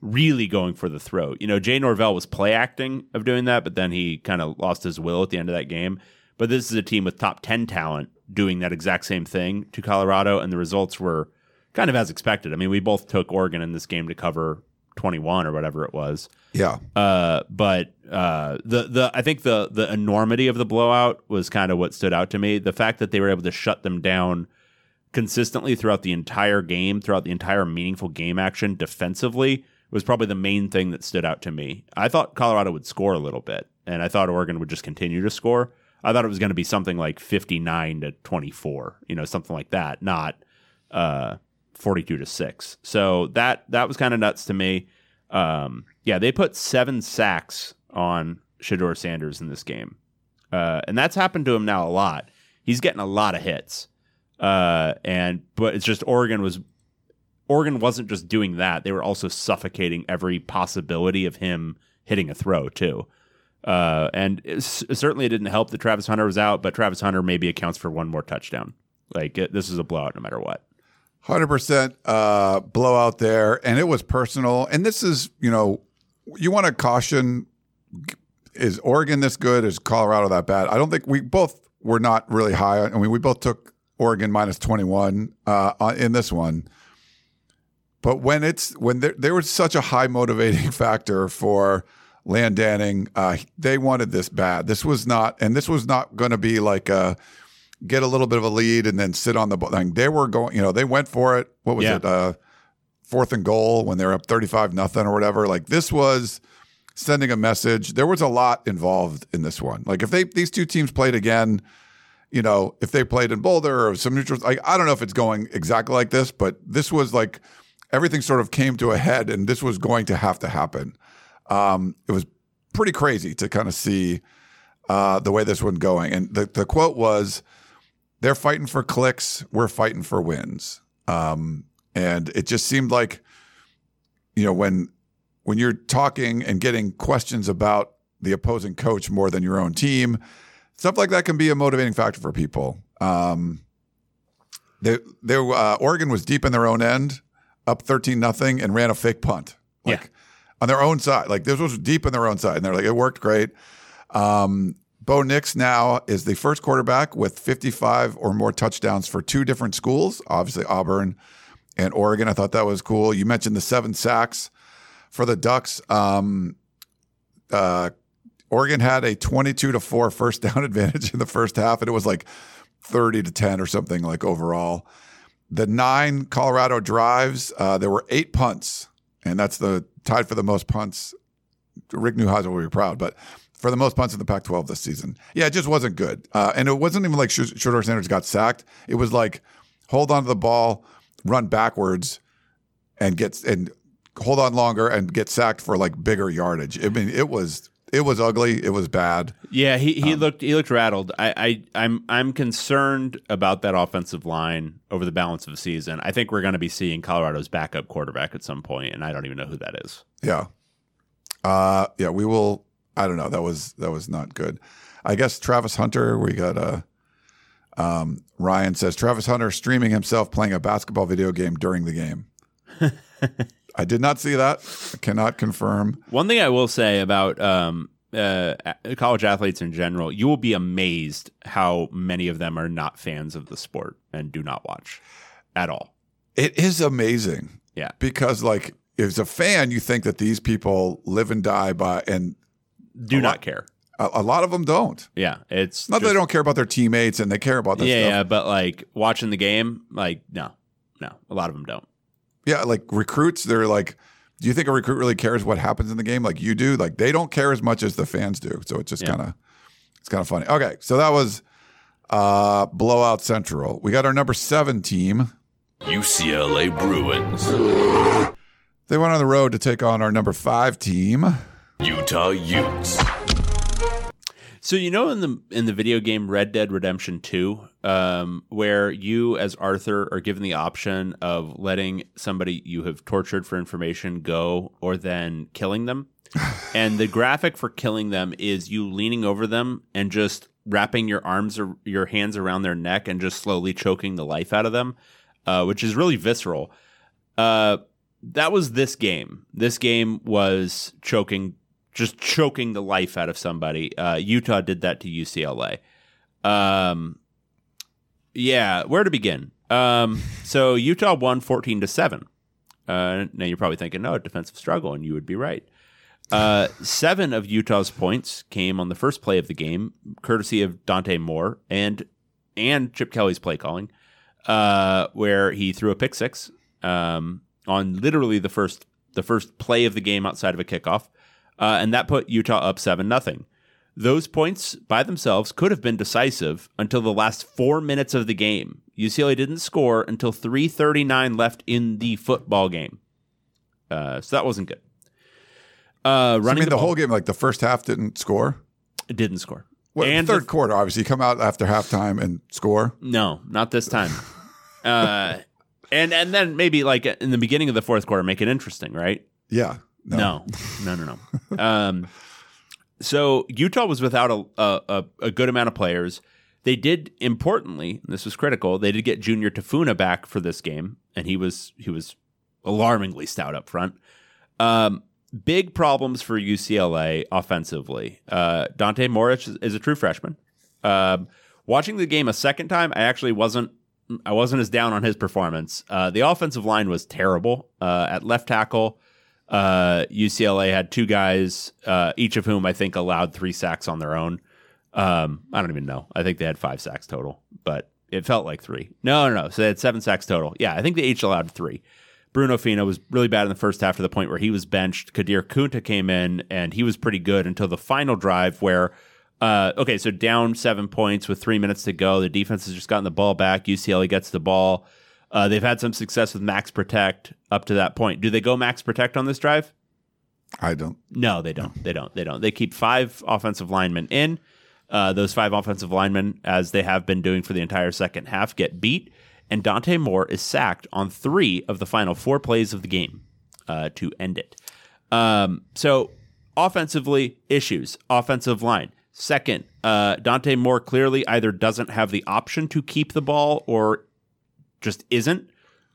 really going for the throat. You know, Jay Norvell was play acting of doing that, but then he kind of lost his will at the end of that game. But this is a team with top 10 talent doing that exact same thing to Colorado, and the results were kind of as expected. I mean, we both took Oregon in this game to cover 21 or whatever it was. Yeah. Uh, but uh, the the I think the the enormity of the blowout was kind of what stood out to me. The fact that they were able to shut them down consistently throughout the entire game, throughout the entire meaningful game action defensively was probably the main thing that stood out to me. I thought Colorado would score a little bit, and I thought Oregon would just continue to score. I thought it was going to be something like 59 to 24, you know, something like that, not uh, 42 to 6. So that that was kind of nuts to me. Um, yeah, they put seven sacks on Shedeur Sanders in this game. Uh, and that's happened to him now a lot. He's getting a lot of hits. Uh, and but it's just Oregon was Oregon wasn't just doing that; they were also suffocating every possibility of him hitting a throw too. Uh, and it, certainly it didn't help that Travis Hunter was out, but Travis Hunter maybe accounts for one more touchdown. Like it, this is a blowout no matter what. Hundred percent uh, blowout there, and it was personal. And this is, you know, you want to caution: is Oregon this good? Is Colorado that bad? I don't think we both were not really high. I mean, we both took Oregon minus twenty one uh, in this one. But when it's when there, there was such a high motivating [laughs] factor for Landanning, uh, they wanted this bad. This was not, and this was not going to be like a get a little bit of a lead and then sit on the ball. Like they were going, you know, they went for it. What was Yeah. it? Uh, fourth and goal when they were up 35 nothing or whatever. Like this was sending a message. There was a lot involved in this one. Like if they these two teams played again, you know, if they played in Boulder or some neutral, like I don't know if it's going exactly like this, but this was like everything sort of came to a head, and this was going to have to happen. Um, it was pretty crazy to kind of see uh, the way this one going. And the the quote was, "They're fighting for clicks, we're fighting for wins." Um, and it just seemed like, you know, when when you're talking and getting questions about the opposing coach more than your own team, stuff like that can be a motivating factor for people. Um, they, they, uh, Oregon was deep in their own end, up thirteen nothing, and ran a fake punt. Like Yeah. On their own side, like this was deep in their own side, and they're like, it worked great. Um, Bo Nix now is the first quarterback with 55 or more touchdowns for two different schools, obviously Auburn and Oregon. I thought that was cool. You mentioned the seven sacks for the Ducks. Um, uh, Oregon had a 22 to 4 first down [laughs] advantage in the first half, and it was like 30 to 10 or something like overall. The nine Colorado drives, uh, there were eight punts, and that's the tied for the most punts. Rick Neuheisel will be proud, but for the most punts in the Pac 12 this season. Yeah, it just wasn't good. Uh, and it wasn't even like Sh- Shedeur Sanders got sacked. It was like hold on to the ball, run backwards, and get and hold on longer and get sacked for like bigger yardage. I mean, it was it was ugly. It was bad. Yeah, he, he looked he looked rattled. I, I I'm I'm concerned about that offensive line over the balance of the season. I think we're going to be seeing Colorado's backup quarterback at some point, and I don't even know who that is. Yeah. Uh yeah, we will I don't know. That was that was not good. I guess Travis Hunter, we got uh um Ryan says Travis Hunter streaming himself playing a basketball video game during the game. [laughs] I did not see that. I cannot confirm. One thing I will say about um, uh, college athletes in general, you will be amazed how many of them are not fans of the sport and do not watch at all. It is amazing. Yeah. Because like as a fan, you think that these people live and die by, and Do not care. a, a lot of them don't. Yeah, it's Not that they don't care about their teammates and they care about that Yeah, stuff. yeah, but like watching the game, like no, no, a lot of them don't. Yeah, like recruits, they're like, do you think a recruit really cares what happens in the game like you do? Like they don't care as much as the fans do. So it's just Yeah. kind of it's kind of funny. Okay, so that was uh blowout central. We got our number 7 team. UCLA Bruins. They went on the road to take on our number 5 team. Utah Utes. So you know in the in the video game Red Dead Redemption 2, um, where you as Arthur are given the option of letting somebody you have tortured for information go or then killing them. [laughs] and the graphic for killing them is you leaning over them and just wrapping your arms or your hands around their neck and just slowly choking the life out of them, uh, which is really visceral. Uh, that was this game. This game was choking, just choking the life out of somebody. Uh, Utah did that to UCLA. Um, yeah, where to begin? Um, so Utah won fourteen to seven. Uh, now you're probably thinking, no, defensive struggle, and you would be right. Uh, seven of Utah's points came on the first play of the game, courtesy of Dante Moore and and Chip Kelly's play calling, uh, where he threw a pick six um, on literally the first the first play of the game outside of a kickoff, uh, and that put Utah up seven nothing. Those points by themselves could have been decisive until the last four minutes of the game. UCLA didn't score until 3:39 left in the football game, uh, so that wasn't good. Uh, running mean, the, ball- whole game, like the first half didn't score. didn't score. Well, and third the- quarter, obviously, you come out after halftime and score. No, not this time. [laughs] uh, and and then maybe like in the beginning of the fourth quarter, make it interesting, right? Yeah. No, no, no, no. [laughs] um, so Utah was without a, a a- good amount of players. They did importantly, this was critical. They did get Junior Tafuna back for this game, and he was he was alarmingly stout up front. Um, big problems for UCLA offensively. Uh, Dante Morris is, is a true freshman. Um, watching the game a second time, I actually wasn't I wasn't as down on his performance. Uh, the offensive line was terrible uh, at left tackle. Uh, UCLA had two guys, uh, each of whom I think allowed three sacks on their own. Um, I don't even know. I think they had five sacks total, but it felt like three. No, no, no. So they had seven sacks total. Yeah, I think they each allowed three. Bruno Fina was really bad in the first half to the point where he was benched. Kadir Kunta came in and he was pretty good until the final drive where, uh, okay, so down seven points with three minutes to go. The defense has just gotten the ball back. UCLA gets the ball. Uh, they've had some success with max protect up to that point. Do they go max protect on this drive? I don't. No, they don't. They don't. They don't. They keep five offensive linemen in. Uh, those five offensive linemen, as they have been doing for the entire second half, get beat. And Dante Moore is sacked on three of the final four plays of the game uh, to end it. Um, so, offensively, issues. Offensive line. Second, uh, Dante Moore clearly either doesn't have the option to keep the ball or just isn't.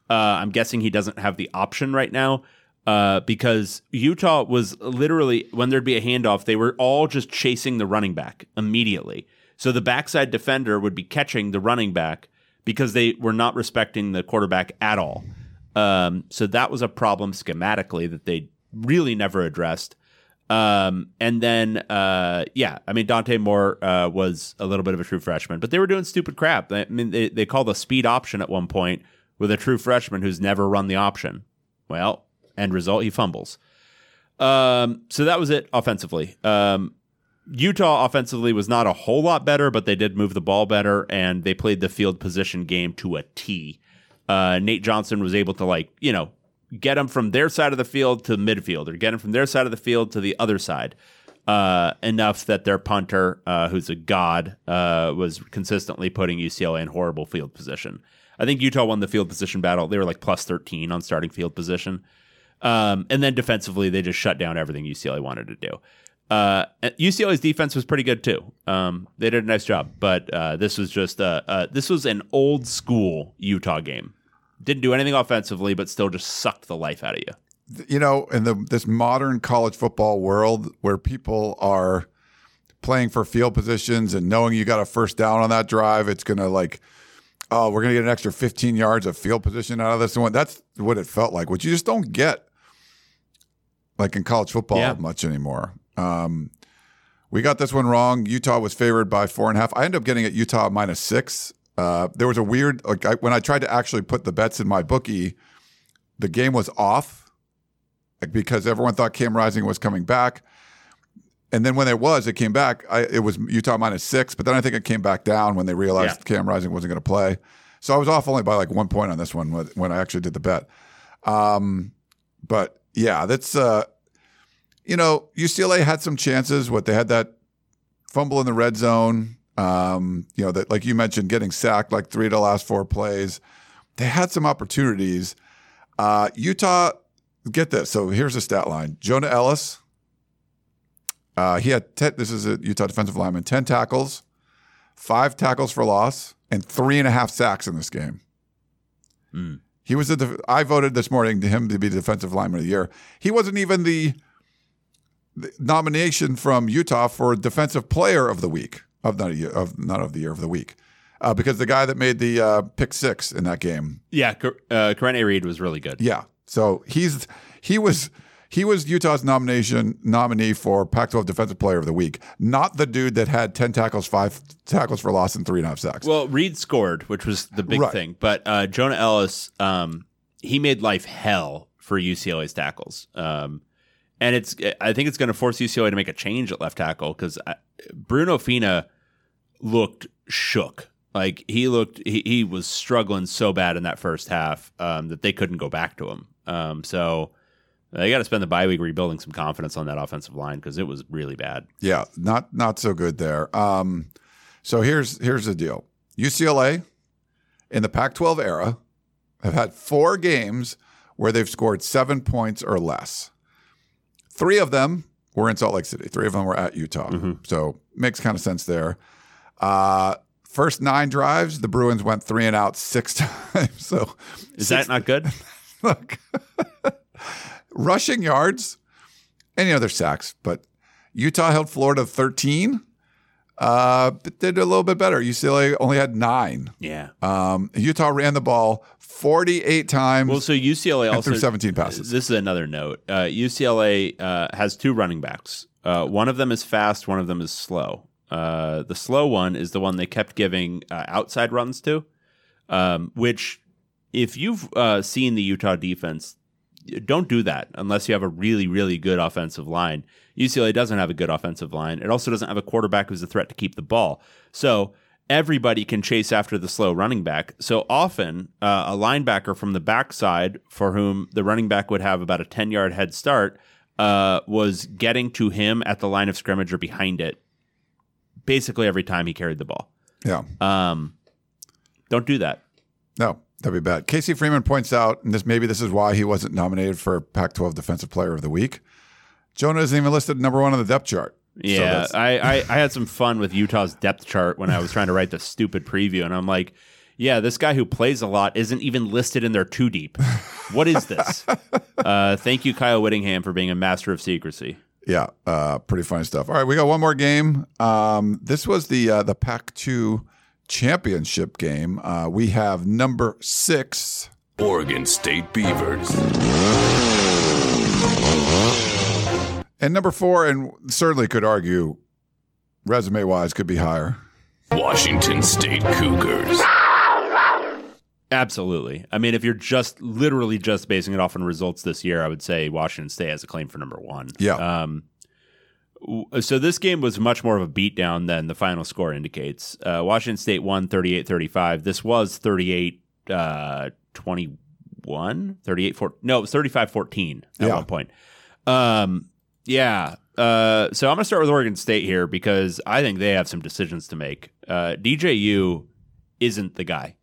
Uh, I'm guessing he doesn't have the option right now uh, because Utah was literally, when there'd be a handoff, they were all just chasing the running back immediately. So the backside defender would be catching the running back because they were not respecting the quarterback at all. Um, so that was a problem schematically that they really never addressed. Um, and then, uh, yeah, I mean, Dante Moore uh, was a little bit of a true freshman, but they were doing stupid crap. I mean, they, they called a speed option at one point with a true freshman who's never run the option. Well, end result, he fumbles. Um, so that was it offensively. Um, Utah offensively was not a whole lot better, but they did move the ball better and they played the field position game to a T. Uh, Nate Johnson was able to like, you know, get them from their side of the field to midfield or get them from their side of the field to the other side. Uh, enough that their punter, uh, who's a god, uh, was consistently putting UCLA in horrible field position. I think Utah won the field position battle. They were like plus 13 on starting field position. Um, and then defensively, they just shut down everything UCLA wanted to do. Uh, UCLA's defense was pretty good too. Um, they did a nice job, but uh, this was just uh, this was an old school Utah game. Didn't do anything offensively, but still just sucked the life out of you. You know, in the this modern college football world where people are playing for field positions and knowing you got a first down on that drive, it's gonna like, oh, we're gonna get an extra 15 yards of field position out of this one. That's what it felt like, which you just don't get like in college football Yeah. much anymore. Um, we got this one wrong. Utah was favored by four and a half. I ended up getting it Utah minus six. Uh, there was a weird like I, when I tried to actually put the bets in MyBookie, the game was off like, because everyone thought Cam Rising was coming back. And then when it was, it came back. I, it was Utah minus six, but then I think it came back down when they realized Yeah. Cam Rising wasn't going to play. So I was off only by like one point on this one when, when I actually did the bet. Um, but yeah, that's uh, you know UCLA had some chances. What they had that fumble in the red zone. Um, you know that like you mentioned, getting sacked like three to the last four plays. They had some opportunities. Uh, Utah, get this. So here's the stat line: Jonah Elliss. Uh, he had ten, this is a Utah defensive lineman, ten tackles, five tackles for loss, and three and a half sacks in this game. He was a def- I voted this morning to him to be the defensive lineman of the year. He wasn't even the, the nomination from Utah for defensive player of the week of not a year of not of the year of the week. Uh, because the guy that made the uh, pick six in that game Yeah, uh, Karene Reid was really good. yeah. So he's he was he was Utah's nomination nominee for Pac-12 Defensive Player of the Week, not the dude that had ten tackles, five tackles for loss, and three and a half sacks. Well, Reid scored, which was the big Right. thing. But uh, Jonah Elliss, um, he made life hell for UCLA's tackles. Um, and it's, I think it's going to force UCLA to make a change at left tackle because Bruno Fina looked shook. Like he looked, he, he was struggling so bad in that first half um, that they couldn't go back to him. Um, so they got to spend the bye week rebuilding some confidence on that offensive line because it was really bad. yeah, not not so good there. Um, so here's here's the deal: UCLA in the Pac-12 era have had four games where they've scored seven points or less. Three of them were in Salt Lake City. Three of them were at Utah. So makes kind of sense there. Uh, first nine drives, the Bruins went three and out six [laughs] times. So Is that not good? [laughs] look, [laughs] rushing yards, any other sacks, but Utah held Florida 13. Uh, did a little bit better. UCLA only had nine. Yeah. Um, Utah ran the ball 48 times. Well, so UCLA also threw 17 passes. This is another note. Uh, UCLA uh, has two running backs. Uh, one of them is fast. One of them is slow. Uh, the slow one is the one they kept giving uh, outside runs to, um, which, if you've uh, seen the Utah defense, don't do that unless you have a really, really good offensive line. UCLA doesn't have a good offensive line. It also doesn't have a quarterback who's a threat to keep the ball. So everybody can chase after the slow running back. So often, uh, a linebacker from the backside, for whom the running back would have about a 10 yard head start, uh, was getting to him at the line of scrimmage or behind it basically every time he carried the ball. yeah. Um, don't do that. No, that'd be bad. Casey Freeman points out, and this maybe this is why he wasn't nominated for Pac-12 Defensive Player of the Week. Jonah isn't even listed number one on the depth chart. Yeah, that's- I, I, I had some fun with Utah's depth chart when I was trying to write the stupid preview, and I'm like, yeah, this guy who plays a lot isn't even listed in their two deep. What is this? [laughs] uh, thank you, Kyle Whittingham, for being a master of secrecy. Yeah, uh, pretty funny stuff. All right, we got one more game. Um, this was the uh, the Pac-2 championship game. Uh, we have number six. Oregon State Beavers. And number four, and certainly could argue, resume wise, could be higher. Washington State Cougars. Absolutely. I mean, if you're just literally just basing it off on results this year, I would say Washington State has a claim for number one. Yeah. Um, w- so this game was much more of a beatdown than the final score indicates. Uh, Washington State won 38 35. This was 38 uh, 21, 38 4. No, it was 35 14 at Yeah. one point. Um, yeah. Uh, so I'm going to start with Oregon State here because I think they have some decisions to make. Uh, DJU isn't the guy.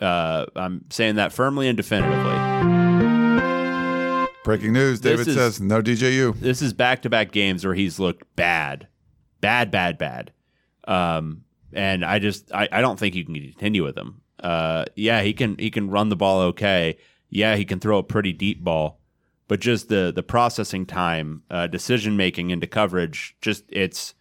Uh, I'm saying that firmly and definitively. Breaking news: David is- says no DJU. This is back to back games where he's looked bad, bad, bad, bad. Um, and I just I, I don't think you can continue with him. Uh, yeah, he can he can run the ball okay. Yeah, he can throw a pretty deep ball, but just the the processing time, uh, decision making into coverage, just it's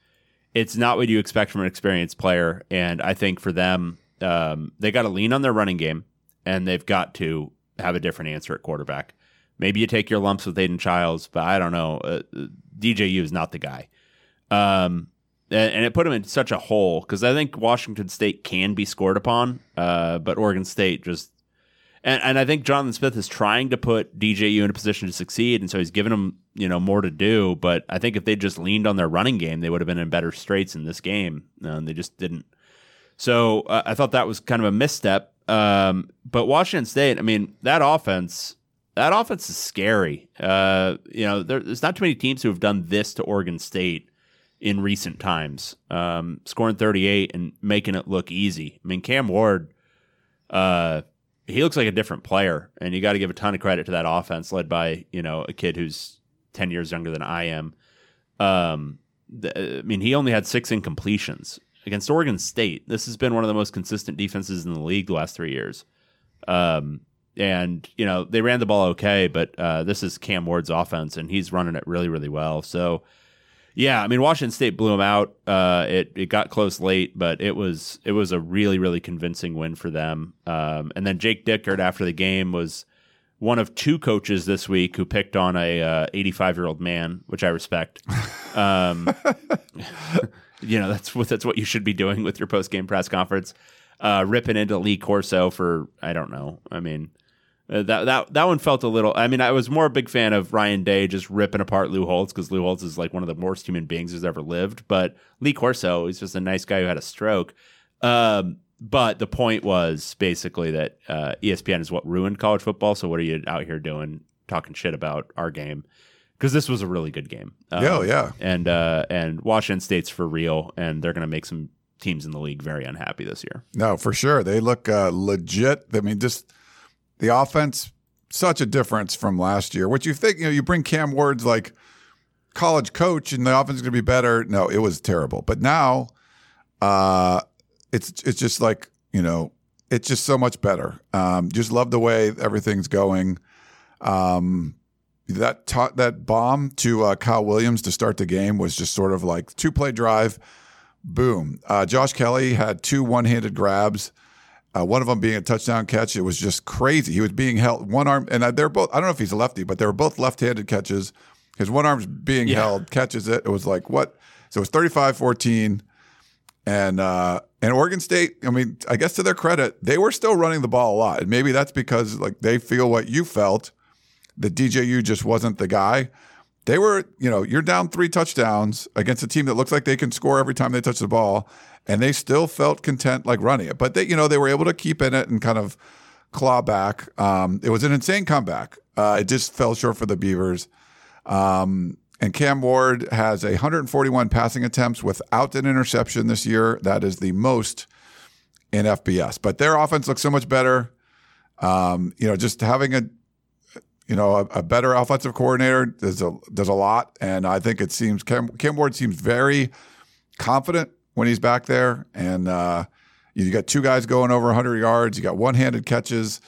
it's not what you expect from an experienced player. And I think for them, um, they got to lean on their running game, and they've got to have a different answer at quarterback. Maybe you take your lumps with Aidan Chiles, but I don't know. Uh, DJU is not the guy. Um, and, and it put him in such a hole because I think Washington State can be scored upon, uh, but Oregon State just. And, and I think Jonathan Smith is trying to put DJU in a position to succeed, and so he's giving him you know more to do. But I think if they just leaned on their running game, they would have been in better straits in this game, and they just didn't. So uh, I thought that was kind of a misstep. Um, but Washington State, I mean, that offense, that offense is scary. Uh, you know, there, there's not too many teams who have done this to Oregon State in recent times, um, scoring 38 and making it look easy. I mean, Cam Ward, uh, he looks like a different player, and you got to give a ton of credit to that offense led by you know a kid who's 10 years younger than I am. Um, the, I mean, he only had six incompletions against Oregon State. This has been one of the most consistent defenses in the league the last three years. Um, and you know they ran the ball okay, but uh, this is Cam Ward's offense, and he's running it really, really well. So, yeah, I mean Washington State blew him out. Uh, it it got close late, but it was it was a really, really convincing win for them. Um, and then Jake Dickert after the game was one of two coaches this week who picked on a 85 uh, year old man, which I respect. Um, [laughs] you know that's what that's what you should be doing with your post game press conference. Uh, ripping into Lee Corso for I don't know. I mean, uh, that that that one felt a little. I mean, I was more a big fan of Ryan Day just ripping apart Lou Holtz because Lou Holtz is like one of the worst human beings who's ever lived. But Lee Corso is just a nice guy who had a stroke. Um, but the point was basically that uh, ESPN is what ruined college football. So what are you out here doing talking shit about our game? because this was a really good game. Um, yeah, yeah. And uh, and Washington State's for real, and they're going to make some teams in the league very unhappy this year. No, for sure. They look uh, legit. I mean, just the offense, such a difference from last year. What you think? You know, you bring Cam Ward's like college coach, and the offense is going to be better. No, it was terrible. But now, uh, it's it's just like you know, it's just so much better. Um, just love the way everything's going. Um, that taught that bomb to uh, Kyle Williams to start the game was just sort of like two play drive, boom. Uh, Josh Kelly had two one handed grabs. Uh, one of them being a touchdown catch. It was just crazy. He was being held one arm, and uh, they're both. I don't know if he's a lefty, but they were both left-handed catches. His one arm's being yeah. held, catches it. It was like what? So it was 35-14. and uh, and Oregon State. I mean, I guess to their credit, they were still running the ball a lot, and maybe that's because like they feel what you felt that DJU just wasn't the guy. They were, you know, you're down three touchdowns against a team that looks like they can score every time they touch the ball, and they still felt content like running it. But they, you know, they were able to keep in it and kind of claw back. Um, it was an insane comeback. Uh, it just fell short for the Beavers. Um, and Cam Ward has 141 passing attempts without an interception this year. That is the most in FBS. But their offense looks so much better. Um, you know, just having a you know, a, a, better offensive coordinator does a does a lot, and I think it seems Cam Ward seems very confident when he's back there, and uh, you got two guys going over 100 yards, you got one handed catches.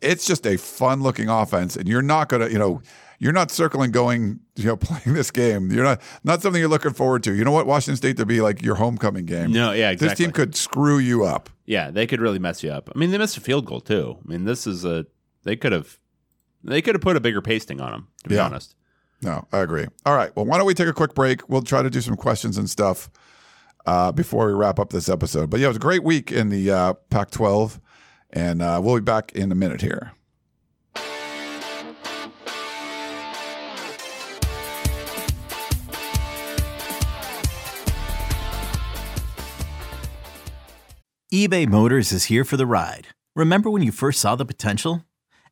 It's just a fun looking offense, and you're not gonna, you know, you're not circling going, you know, [laughs] playing this game. You're not not something you're looking forward to. You know what, Washington State to be like your homecoming game. No, yeah, exactly. This team could screw you up. Yeah, they could really mess you up. I mean, they missed a field goal too. I mean, this is a they could have they could have put a bigger pasting on them, to be yeah. honest. No, I agree. All right. Well, why don't we take a quick break? We'll try to do some questions and stuff uh, before we wrap up this episode. But yeah, it was a great week in the uh, Pac 12, and uh, we'll be back in a minute here. eBay Motors is here for the ride. Remember when you first saw the potential?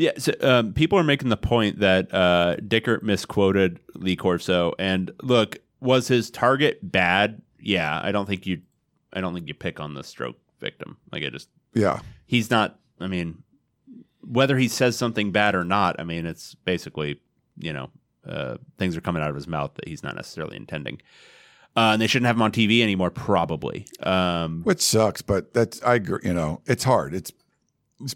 Yeah, so, um, people are making the point that uh, Dickert misquoted Lee Corso, and look, was his target bad? Yeah, I don't think you, I don't think you pick on the stroke victim. Like I just, Yeah. he's not. I mean, whether he says something bad or not, I mean, it's basically, you know, uh, things are coming out of his mouth that he's not necessarily intending. Uh, and they shouldn't have him on TV anymore, probably. Um, Which sucks, but that's I agree. You know, it's hard. It's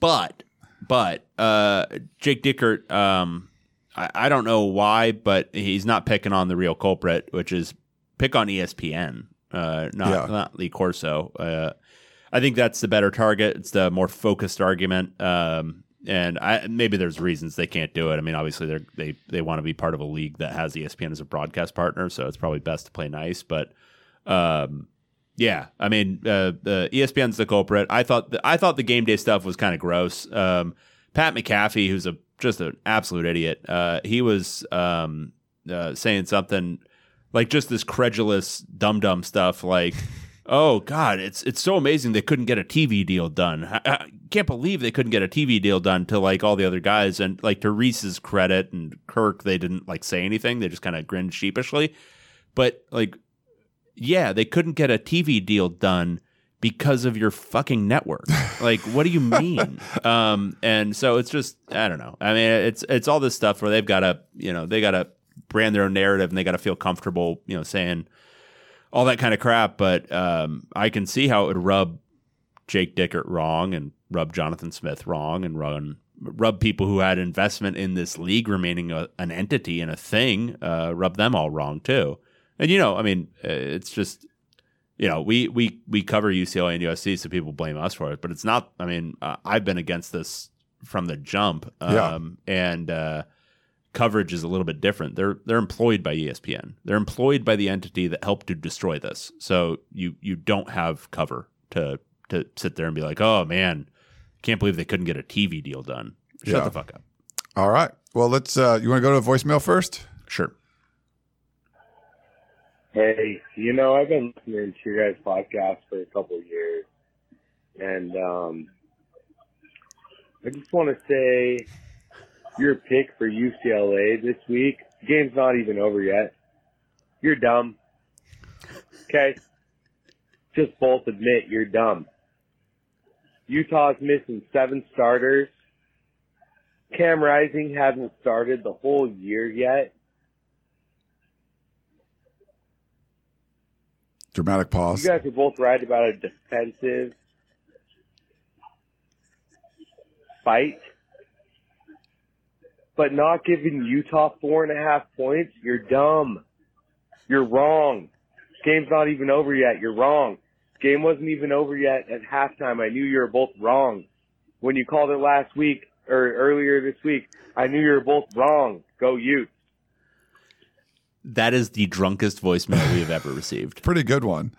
but but uh, Jake Dickert, um, I, I don't know why, but he's not picking on the real culprit, which is pick on ESPN, uh, not Yeah. not Lee Corso. Uh, I think that's the better target. It's the more focused argument. Um, and I, maybe there's reasons they can't do it. I mean, obviously they they they want to be part of a league that has ESPN as a broadcast partner, so it's probably best to play nice. But um, yeah, I mean, uh, the ESPN's the culprit. I thought the, I thought the game day stuff was kind of gross. Um, Pat McAfee, who's a just an absolute idiot, uh, he was um, uh, saying something like just this credulous dum dum stuff, like, [laughs] "Oh God, it's it's so amazing they couldn't get a TV deal done. I, I can't believe they couldn't get a TV deal done to like all the other guys." And like to Rece's credit and Kirk, they didn't like say anything. They just kind of grinned sheepishly. But like yeah, they couldn't get a TV deal done because of your fucking network. like, what do you mean? [laughs] um, and so it's just, I don't know. I mean, it's it's all this stuff where they've got to, you know, they got to brand their own narrative and they got to feel comfortable, you know, saying all that kind of crap. But um, I can see how it would rub Jake Dickert wrong and rub Jonathan Smith wrong and run rub people who had investment in this league remaining a, an entity and a thing, uh, rub them all wrong too. And you know, I mean, uh, it's just you know, we we we cover UCLA and USC, so people blame us for it, but it's not. I mean, uh, I've been against this from the jump, Yeah. um, and uh, coverage is a little bit different. They're they're employed by ESPN. They're employed by the entity that helped to destroy this. So you you don't have cover to to sit there and be like, oh man, can't believe they couldn't get a TV deal done. Shut Yeah. the fuck up. all right. Well, let's. uh You want to go to voicemail first? Sure. Hey, you know, I've been listening to your guys' podcast for a couple of years, and um, I just want to say your pick for UCLA this week. The game's not even over yet. You're dumb. Okay? Just both admit you're dumb. Utah's missing seven starters. Cam Rising hasn't started the whole year yet. Dramatic pause. You guys are both right about a defensive fight, but not giving Utah four and a half points. You're dumb. You're wrong. Game's not even over yet. You're wrong. Game wasn't even over yet at halftime. I knew you were both wrong. When you called it last week or earlier this week, I knew you were both wrong. Go Utes. That is the drunkest voicemail we have ever [laughs] received. Pretty good one.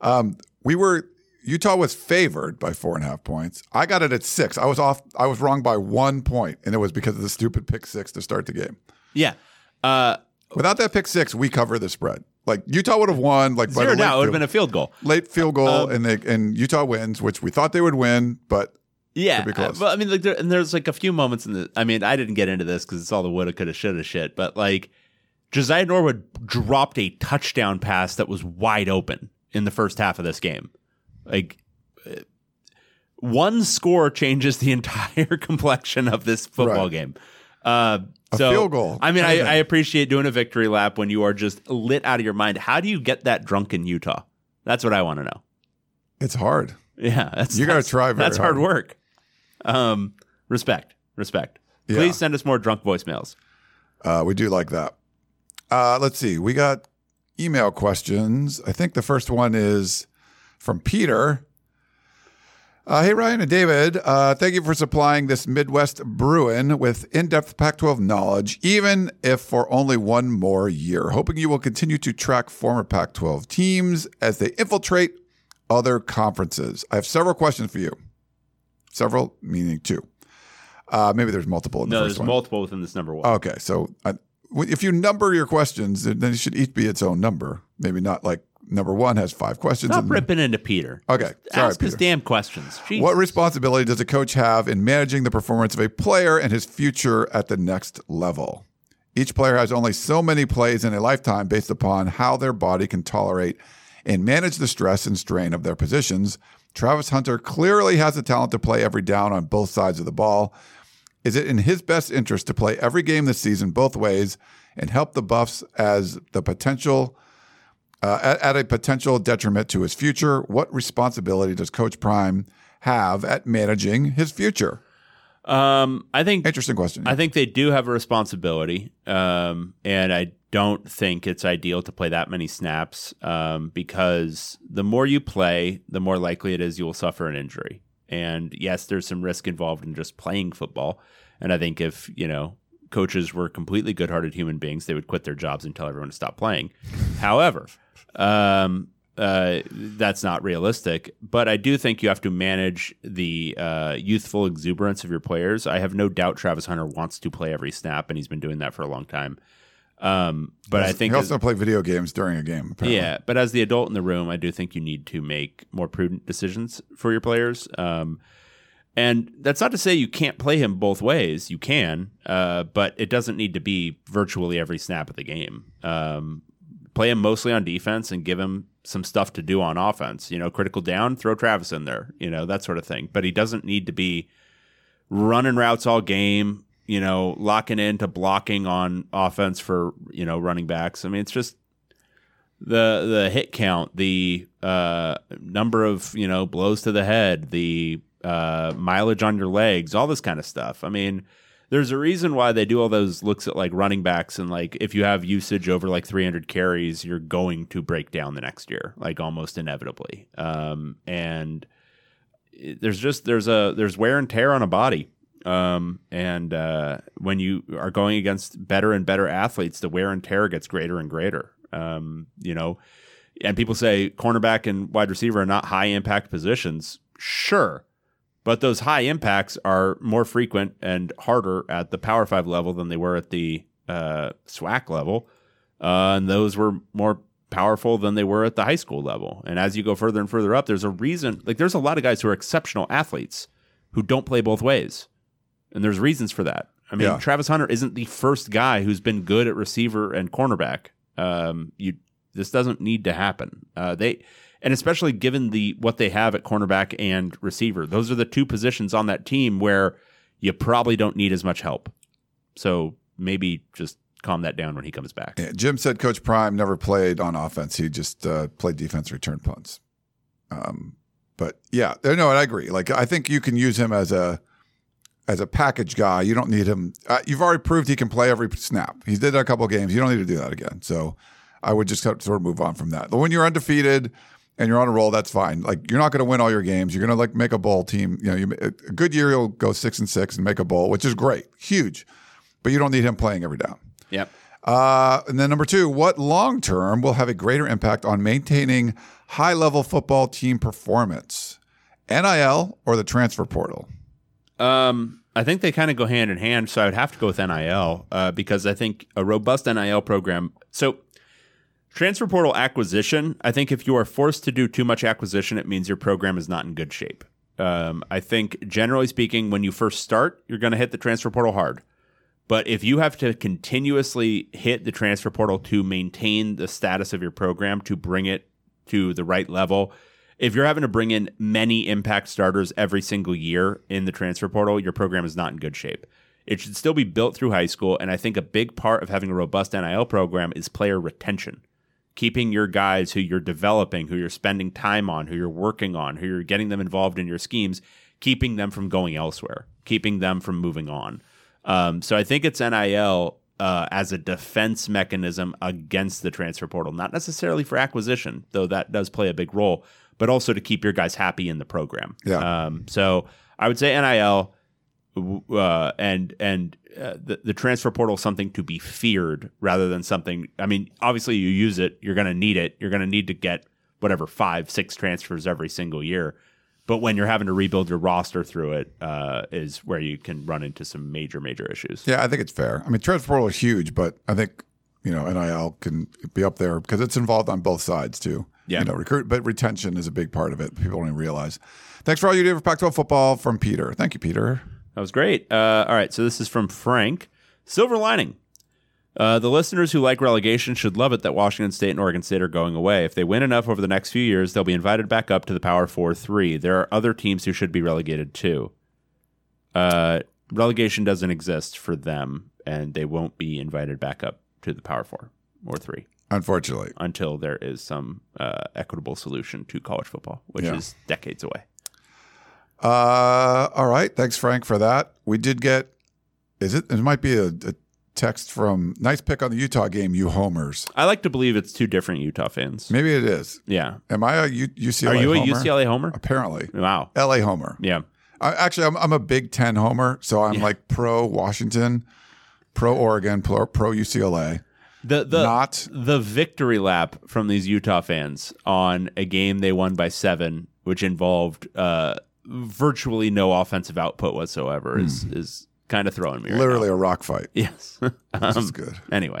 Um, we were Utah was favored by four and a half points. I got it at six. I was off. I was wrong by one point, and it was because of the stupid pick six to start the game. Yeah. Uh, Without that pick six, we cover the spread. Like Utah would have won. Like zero doubt. It would have been a field goal. late field goal, Um, and they and Utah wins, which we thought they would win, but Yeah, Could be close. uh, well, I mean, like, there, and there's like a few moments in the. I mean, I didn't get into this because it's all the woulda, coulda, shoulda shit. But like, Josiah Norwood dropped a touchdown pass that was wide open in the first half of this game. Like, uh, one score changes the [laughs] entire complexion of this football Right. game. Uh, A so, field goal, I mean, I. I appreciate doing a victory lap when you are just lit out of your mind. How do you get that drunk in Utah? That's what I want to know. it's hard. Yeah, that's You gotta that's- try very That's hard, hard. work. Um, respect, respect. Yeah. Please send us more drunk voicemails. Uh, we do like that. Uh, let's see. We got email questions. I think the first one is from Peter. Uh, hey, Ryan and David, uh, thank you for supplying this Midwest Bruin with in depth Pac 12 knowledge, even if for only one more year. Hoping you will continue to track former Pac 12 teams as they infiltrate other conferences. I have several questions for you. Several, meaning two. Uh, maybe there's multiple in the No, first there's one. multiple within this number one. Okay, so I, if you number your questions, then it should each be its own number. Maybe not like number one has five questions. Stop ripping into Peter. Okay, sorry, Ask his damn questions. Jesus. What responsibility does a coach have in managing the performance of a player and his future at the next level? Each player has only so many plays in a lifetime based upon how their body can tolerate and manage the stress and strain of their positions. Travis Hunter clearly has the talent to play every down on both sides of the ball. Is it in his best interest to play every game this season both ways and help the Buffs as the potential uh, at, at a potential detriment to his future? What responsibility does Coach Prime have at managing his future? Um, I think Interesting question. I think they do have a responsibility, um, and I don't think it's ideal to play that many snaps um, because the more you play, the more likely it is you will suffer an injury. And yes, there's some risk involved in just playing football. And I think if you know coaches were completely good-hearted human beings, they would quit their jobs and tell everyone to stop playing. However, um, uh, that's not realistic. But I do think you have to manage the uh, youthful exuberance of your players. I have no doubt Travis Hunter wants to play every snap, and he's been doing that for a long time. Um, but I think he as- also play video games during a game. Apparently. yeah, but as the adult in the room, I do think you need to make more prudent decisions for your players. Um, and that's not to say you can't play him both ways. You can, uh, but it doesn't need to be virtually every snap of the game. Um, play him mostly on defense and give him some stuff to do on offense. You know, critical down, throw Travis in there. You know that sort of thing. But he doesn't need to be running routes all game. You know, locking into blocking on offense for you know running backs. I mean, it's just the the hit count, the uh, number of you know blows to the head, the uh, mileage on your legs, all this kind of stuff. I mean, there's a reason why they do all those looks at like running backs and like if you have usage over like 300 carries, you're going to break down the next year, like almost inevitably. Um, and there's just there's a there's wear and tear on a body. Um, and uh, when you are going against better and better athletes, the wear and tear gets greater and greater. Um, you know, and people say cornerback and wide receiver are not high impact positions. Sure. But those high impacts are more frequent and harder at the Power Five level than they were at the uh, SWAC level. Uh, and those were more powerful than they were at the high school level. And as you go further and further up, there's a reason. Like, there's a lot of guys who are exceptional athletes who don't play both ways. And there's reasons for that. I mean, Yeah. Travis Hunter isn't the first guy who's been good at receiver and cornerback. Um, you this doesn't need to happen. Uh, they and especially given the what they have at cornerback and receiver, those are the two positions on that team where you probably don't need as much help. So maybe just calm that down when he comes back. Yeah, Jim said Coach Prime never played on offense. He just uh, played defense, return punts. Um, but yeah, no, and I agree. Like I think you can use him as a as a package guy. You don't need him. Uh, you've already proved he can play every snap. He did a couple games. You don't need to do that again. So I would just sort of move on from that. But when you're undefeated and you're on a roll, that's fine. Like you're not going to win all your games. You're going to like make a bowl team. You know, you, a good year you'll go six and six and make a bowl, which is great, huge. But you don't need him playing every down. Yep. Uh, and then number two, what long term will have a greater impact on maintaining high level football team performance? NIL or the transfer portal? Um, I think they kind of go hand in hand. So I would have to go with NIL uh, because I think a robust NIL program. So transfer portal acquisition. I think if you are forced to do too much acquisition, it means your program is not in good shape. Um, I think generally speaking, when you first start, you're going to hit the transfer portal hard. But if you have to continuously hit the transfer portal to maintain the status of your program, to bring it to the right level, if you're having to bring in many impact starters every single year in the transfer portal, your program is not in good shape. It should still be built through high school. And I think a big part of having a robust NIL program is player retention. Keeping your guys who you're developing, who you're spending time on, who you're working on, who you're getting them involved in your schemes, keeping them from going elsewhere, keeping them from moving on. Um, so I think it's NIL uh, as a defense mechanism against the transfer portal, not necessarily for acquisition, though that does play a big role, but also to keep your guys happy in the program. Yeah. Um, so I would say NIL uh, and and uh, the the transfer portal is something to be feared rather than something. I mean, obviously you use it, you're going to need it. You're going to need to get whatever five, six transfers every single year. But when you're having to rebuild your roster through it, uh, is where you can run into some major, major issues. Yeah, I think it's fair. I mean, transfer portal is huge, but I think you know NIL can be up there because it's involved on both sides too. Yeah. you know, recruit, but retention is a big part of it. People don't even realize. Thanks for all you do for Pac-12 football from Peter. Thank you, Peter. That was great. Uh, all right, so this is from Frank. Silver lining. Uh, the listeners who like relegation should love it that Washington State and Oregon State are going away. If they win enough over the next few years, they'll be invited back up to the Power 4 3. There are other teams who should be relegated too. Uh, relegation doesn't exist for them, and they won't be invited back up to the Power 4 or 3 Unfortunately, until there is some uh, equitable solution to college football, which Yeah. is decades away. uh, all right. Thanks, Frank, for that. We did get. Is it? It might be a, a text from. Nice pick on the Utah game, you homers. I like to believe it's two different Utah fans. Maybe it is. Yeah. Am I a U- UCLA? Are you a? UCLA homer? Apparently, Wow. LA homer. Yeah. I, actually, I'm, I'm a Big Ten homer, so I'm like pro Washington, pro Oregon, pro, pro UCLA. The the Not- the victory lap from these Utah fans on a game they won by seven, which involved uh, virtually no offensive output whatsoever, is is kind of throwing me. Right Hmm. Literally now. a rock fight. yes. [laughs] This Um, is good. Anyway,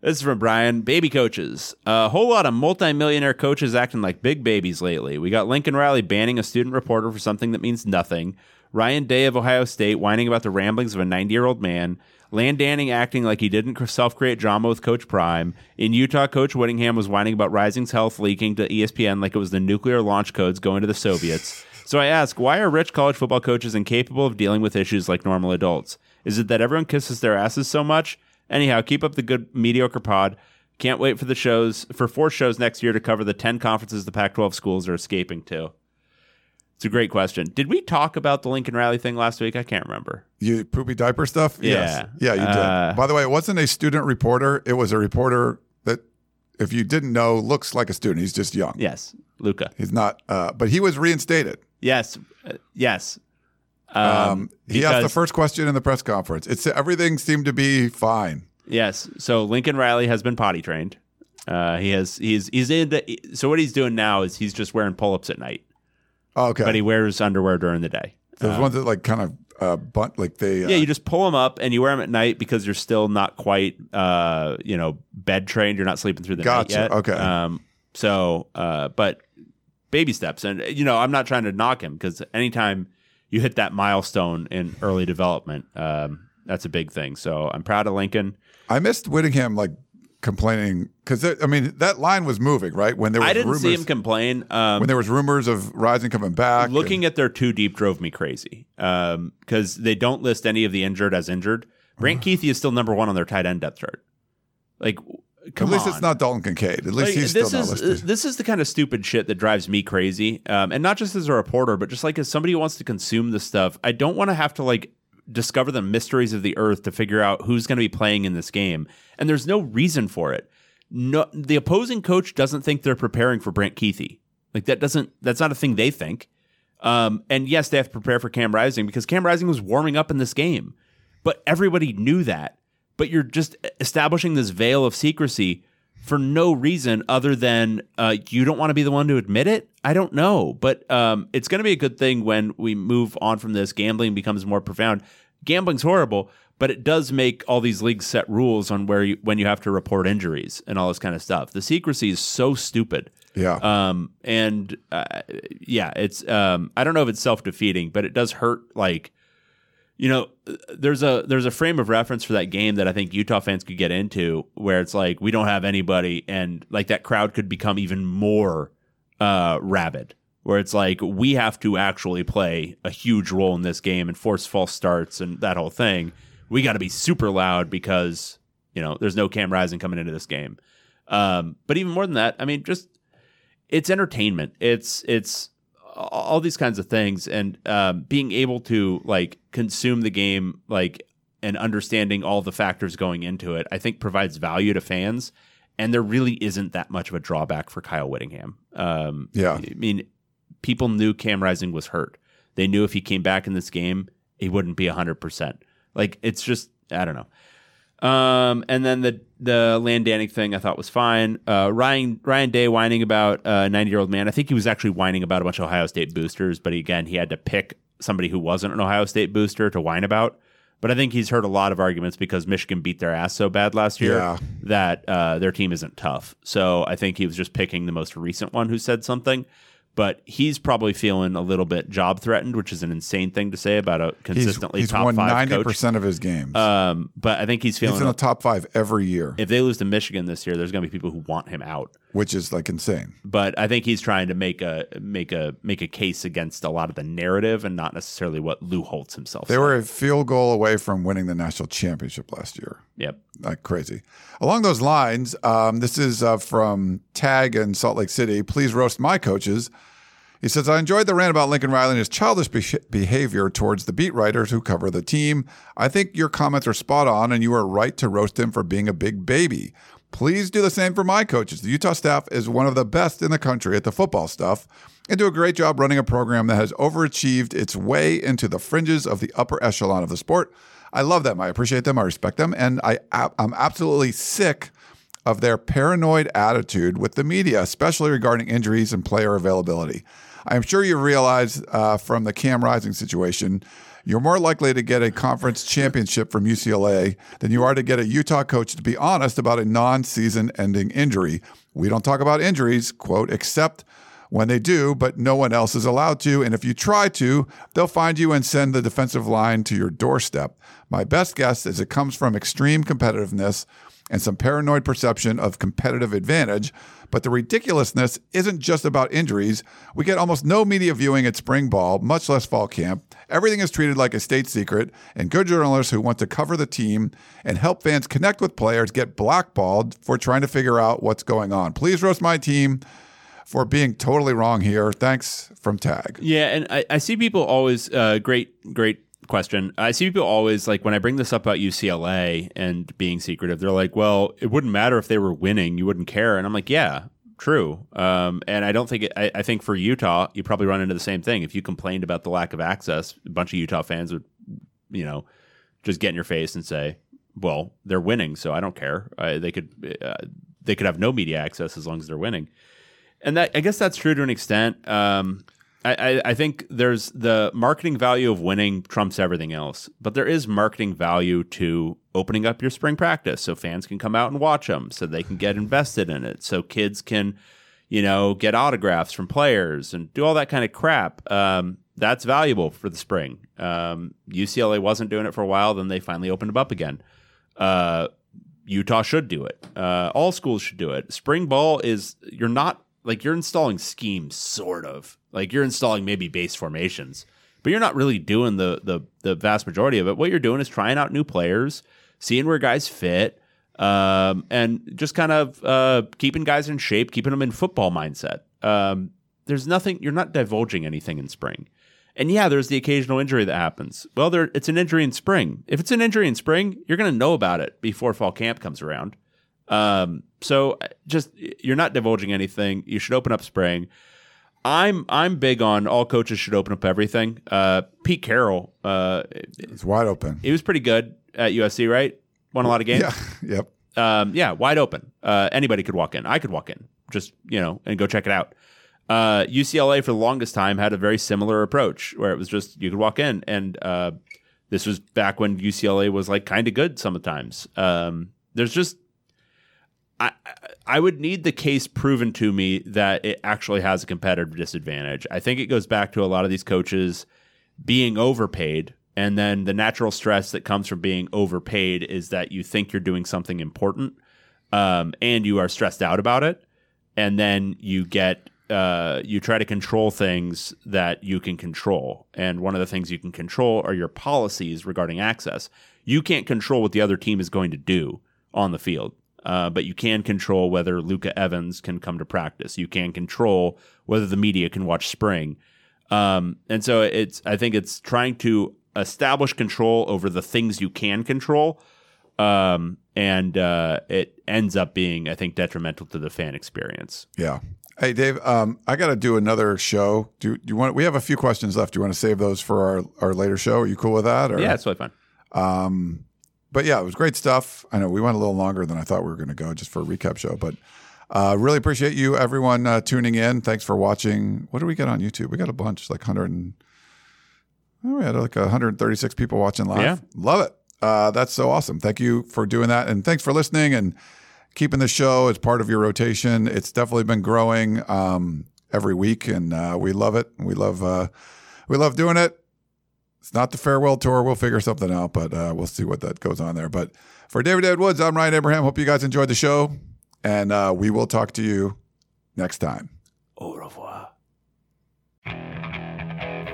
this is from Brian. Baby coaches. A whole lot of multimillionaire coaches acting like big babies lately. We got Lincoln Riley banning a student reporter for something that means nothing. Ryan Day of Ohio State whining about the ramblings of a 90 year old man. Landanning acting like he didn't self create drama with Coach Prime. In Utah, Coach Whittingham was whining about Rising's health leaking to ESPN like it was the nuclear launch codes going to the Soviets. So I ask, why are rich college football coaches incapable of dealing with issues like normal adults? Is it that everyone kisses their asses so much? Anyhow, keep up the good mediocre pod. Can't wait for the shows for four shows next year to cover the ten conferences the Pac-12 schools are escaping to. It's a great question. Did we talk about the Lincoln Riley thing last week? I can't remember. You poopy diaper stuff? Yes. Yeah. Yeah, you did. Uh, By the way, it wasn't a student reporter. It was a reporter that, if you didn't know, looks like a student. He's just young. Yes, Luca. He's not, uh, but he was reinstated. Yes, uh, yes. Um, Um, he asked the first question in the press conference. It's everything seemed to be fine. Yes. So Lincoln Riley has been potty trained. Uh, he has. He's. He's in. The so what he's doing now is he's just wearing pull-ups at night, Oh, okay. but he wears underwear during the day. There's ones that like kind of uh, bunt, like they. Uh, Yeah, you just pull them up and you wear them at night because you're still not quite, uh, you know, bed trained. You're not sleeping through the Gotcha. night yet. Okay. Um. So, uh, but baby steps, and you know, I'm not trying to knock him because anytime you hit that milestone in early development, um, that's a big thing. So I'm proud of Lincoln. I missed Whittingham like complaining because I mean that line was moving right when there was I didn't rumors, see him complain. Um, when there was rumors of Rising coming back. looking at their two deep drove me crazy because they don't list any of the injured as injured. Brant Kuithe is still number one on their tight end depth chart. Like, at least on. it's not Dalton Kincaid. At least Like, he's this still not is listed. this is the kind of stupid shit that drives me crazy, um, and not just as a reporter, but just like as somebody who wants to consume this stuff. I don't want to have to like discover the mysteries of the earth to figure out who's going to be playing in this game, and there's no reason for it. No, the opposing coach doesn't think they're preparing for Brent Kuithe. Like that doesn't that's not a thing they think. Um, and yes, they have to prepare for Cam Rising because Cam Rising was warming up in this game, but everybody knew that. But you're just establishing this veil of secrecy for no reason other than uh, you don't want to be the one to admit it. I don't know, but um, it's going to be a good thing when we move on from this. Gambling becomes more profound. Gambling's horrible, but it does make all these leagues set rules on where you, when you have to report injuries and all this kind of stuff. The secrecy is so stupid. yeah. Um, and uh, yeah, it's um, I don't know if it's self defeating, but it does hurt. Like, you know, there's a there's a frame of reference for that game that I think Utah fans could get into, where it's like we don't have anybody, and like that crowd could become even more uh, rabid. Where it's like we have to actually play a huge role in this game and force false starts and that whole thing. We got to be super loud because you know there's no Cam Rising coming into this game. Um, but even more than that, I mean, just it's entertainment. It's it's all these kinds of things, and um, being able to like consume the game like and understanding all the factors going into it, I think provides value to fans. And there really isn't that much of a drawback for Kyle Whittingham. Um, Yeah. I mean, people knew Cam Rising was hurt. They knew if he came back in this game, he wouldn't be 100%. Like, it's just, I don't know. Um, and then the the Landanik thing I thought was fine. Uh, Ryan Ryan Day whining about a 90 year old man. I think he was actually whining about a bunch of Ohio State boosters, but again, he had to pick somebody who wasn't an Ohio State booster to whine about. But I think he's heard a lot of arguments because Michigan beat their ass so bad last year Yeah. that uh, their team isn't tough. So I think he was just picking the most recent one who said something. But he's probably feeling a little bit job threatened, which is an insane thing to say about a He's, consistently he's top won five ninety coach. percent of his games. Um, but I think he's feeling he's in the top five every year, if they lose to Michigan this year, there's going to be people who want him out. Which is like insane. But I think he's trying to make a make a make a case against a lot of the narrative and not necessarily what Lou Holtz himself. They said. were a field goal away from winning the national championship last year. Yep. like crazy. Along those lines, um, this is uh, from Tag in Salt Lake City. Please roast my coaches. He says, I enjoyed the rant about Lincoln Riley and his childish be- behavior towards the beat writers who cover the team. I think your comments are spot on, and you are right to roast him for being a big baby. Please do the same for my coaches. The Utah staff is one of the best in the country at the football stuff and do a great job running a program that has overachieved its way into the fringes of the upper echelon of the sport. I love them. I appreciate them. I respect them. And I, I'm absolutely sick of their paranoid attitude with the media, especially regarding injuries and player availability. I'm sure you realize uh, from the Cam Rising situation, you're more likely to get a conference championship from UCLA than you are to get a Utah coach to be honest about a non season ending injury. We don't talk about injuries, quote, except when they do, but no one else is allowed to. And if you try to, they'll find you and send the defensive line to your doorstep. My best guess is it comes from extreme competitiveness and some paranoid perception of competitive advantage. But the ridiculousness isn't just about injuries. We get almost no media viewing at spring ball, much less fall camp. Everything is treated like a state secret, and good journalists who want to cover the team and help fans connect with players get blackballed for trying to figure out what's going on. Please roast my team for being totally wrong here. Thanks from Tag. Yeah, and I, I see people always uh, great great question. I see people always like when I bring this up about UCLA and being secretive, they're like, "Well, it wouldn't matter if they were winning; you wouldn't care." And I'm like, "Yeah, true." Um, and I don't think it, I, I think for Utah, you probably run into the same thing. If you complained about the lack of access, a bunch of Utah fans would, you know, just get in your face and say, "Well, they're winning, so I don't care." Uh, they could uh, they could have no media access as long as they're winning and that I guess that's true to an extent. Um, I, I, think there's the marketing value of winning trumps everything else, but there is marketing value to opening up your spring practice so fans can come out and watch them, so they can get invested in it, so kids can, you know, get autographs from players and do all that kind of crap. Um, that's valuable for the spring. Um, UCLA wasn't doing it for a while, then they finally opened them up again. Uh, Utah should do it. Uh, all schools should do it. Spring ball is you're not like you're installing schemes, sort of like you're installing maybe base formations, but you're not really doing the the the vast majority of it. What you're doing is trying out new players, seeing where guys fit, um, and just kind of uh, keeping guys in shape, keeping them in football mindset. Um, there's nothing. You're not divulging anything in spring. And yeah, there's the occasional injury that happens. Well, there it's an injury in spring. If it's an injury in spring, you're going to know about it before fall camp comes around. Um, so just you're not divulging anything. You should open up spring. I'm I'm big on all coaches should open up everything. Uh, Pete Carroll, uh, It's wide open. he was pretty good at USC, right? Won a lot of games. Yeah. [laughs] Yep. Um, yeah, wide open. Uh, anybody could walk in. I could walk in, just you know, and go check it out. Uh, UCLA for the longest time had a very similar approach, where it was just you could walk in, and uh, this was back when UCLA was like kind of good sometimes. Um, there's just I I would need the case proven to me that it actually has a competitive disadvantage. I think it goes back to a lot of these coaches being overpaid and then the natural stress that comes from being overpaid is that you think you're doing something important um, and you are stressed out about it and then you get uh, you try to control things that you can control. And one of the things you can control are your policies regarding access. You can't control what the other team is going to do on the field uh, but you can control whether Luca Evans can come to practice. You can control whether the media can watch spring. Um, and so it's, I think it's trying to establish control over the things you can control, um, and uh, it ends up being, I think, detrimental to the fan experience. Yeah. Hey, Dave, um, I got to do another show. Do, do you want? We have a few questions left. Do you want to save those for our, our later show? Are you cool with that? Or? Yeah, it's totally fine. Um, but yeah, it was great stuff. I know we went a little longer than I thought we were going to go just for a recap show, but uh, really appreciate you, everyone, uh, tuning in. Thanks for watching. What do we get on YouTube? We got a bunch, like 100 and, oh, we had like 136 people watching live. Yeah. Love it. Uh, that's so awesome. Thank you for doing that. And thanks for listening and keeping the show as part of your rotation. It's definitely been growing um, every week, and uh, we love it. We love uh, we love doing it. It's not the farewell tour. We'll figure something out, but uh, we'll see what that goes on there. But for David David Woods, I'm Ryan Abraham. Hope you guys enjoyed the show, and uh, we will talk to you next time. Au revoir.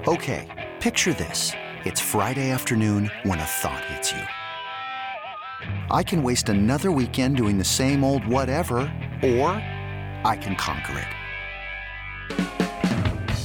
Okay, picture this. It's Friday afternoon when a thought hits you. I can waste another weekend doing the same old whatever, or I can conquer it.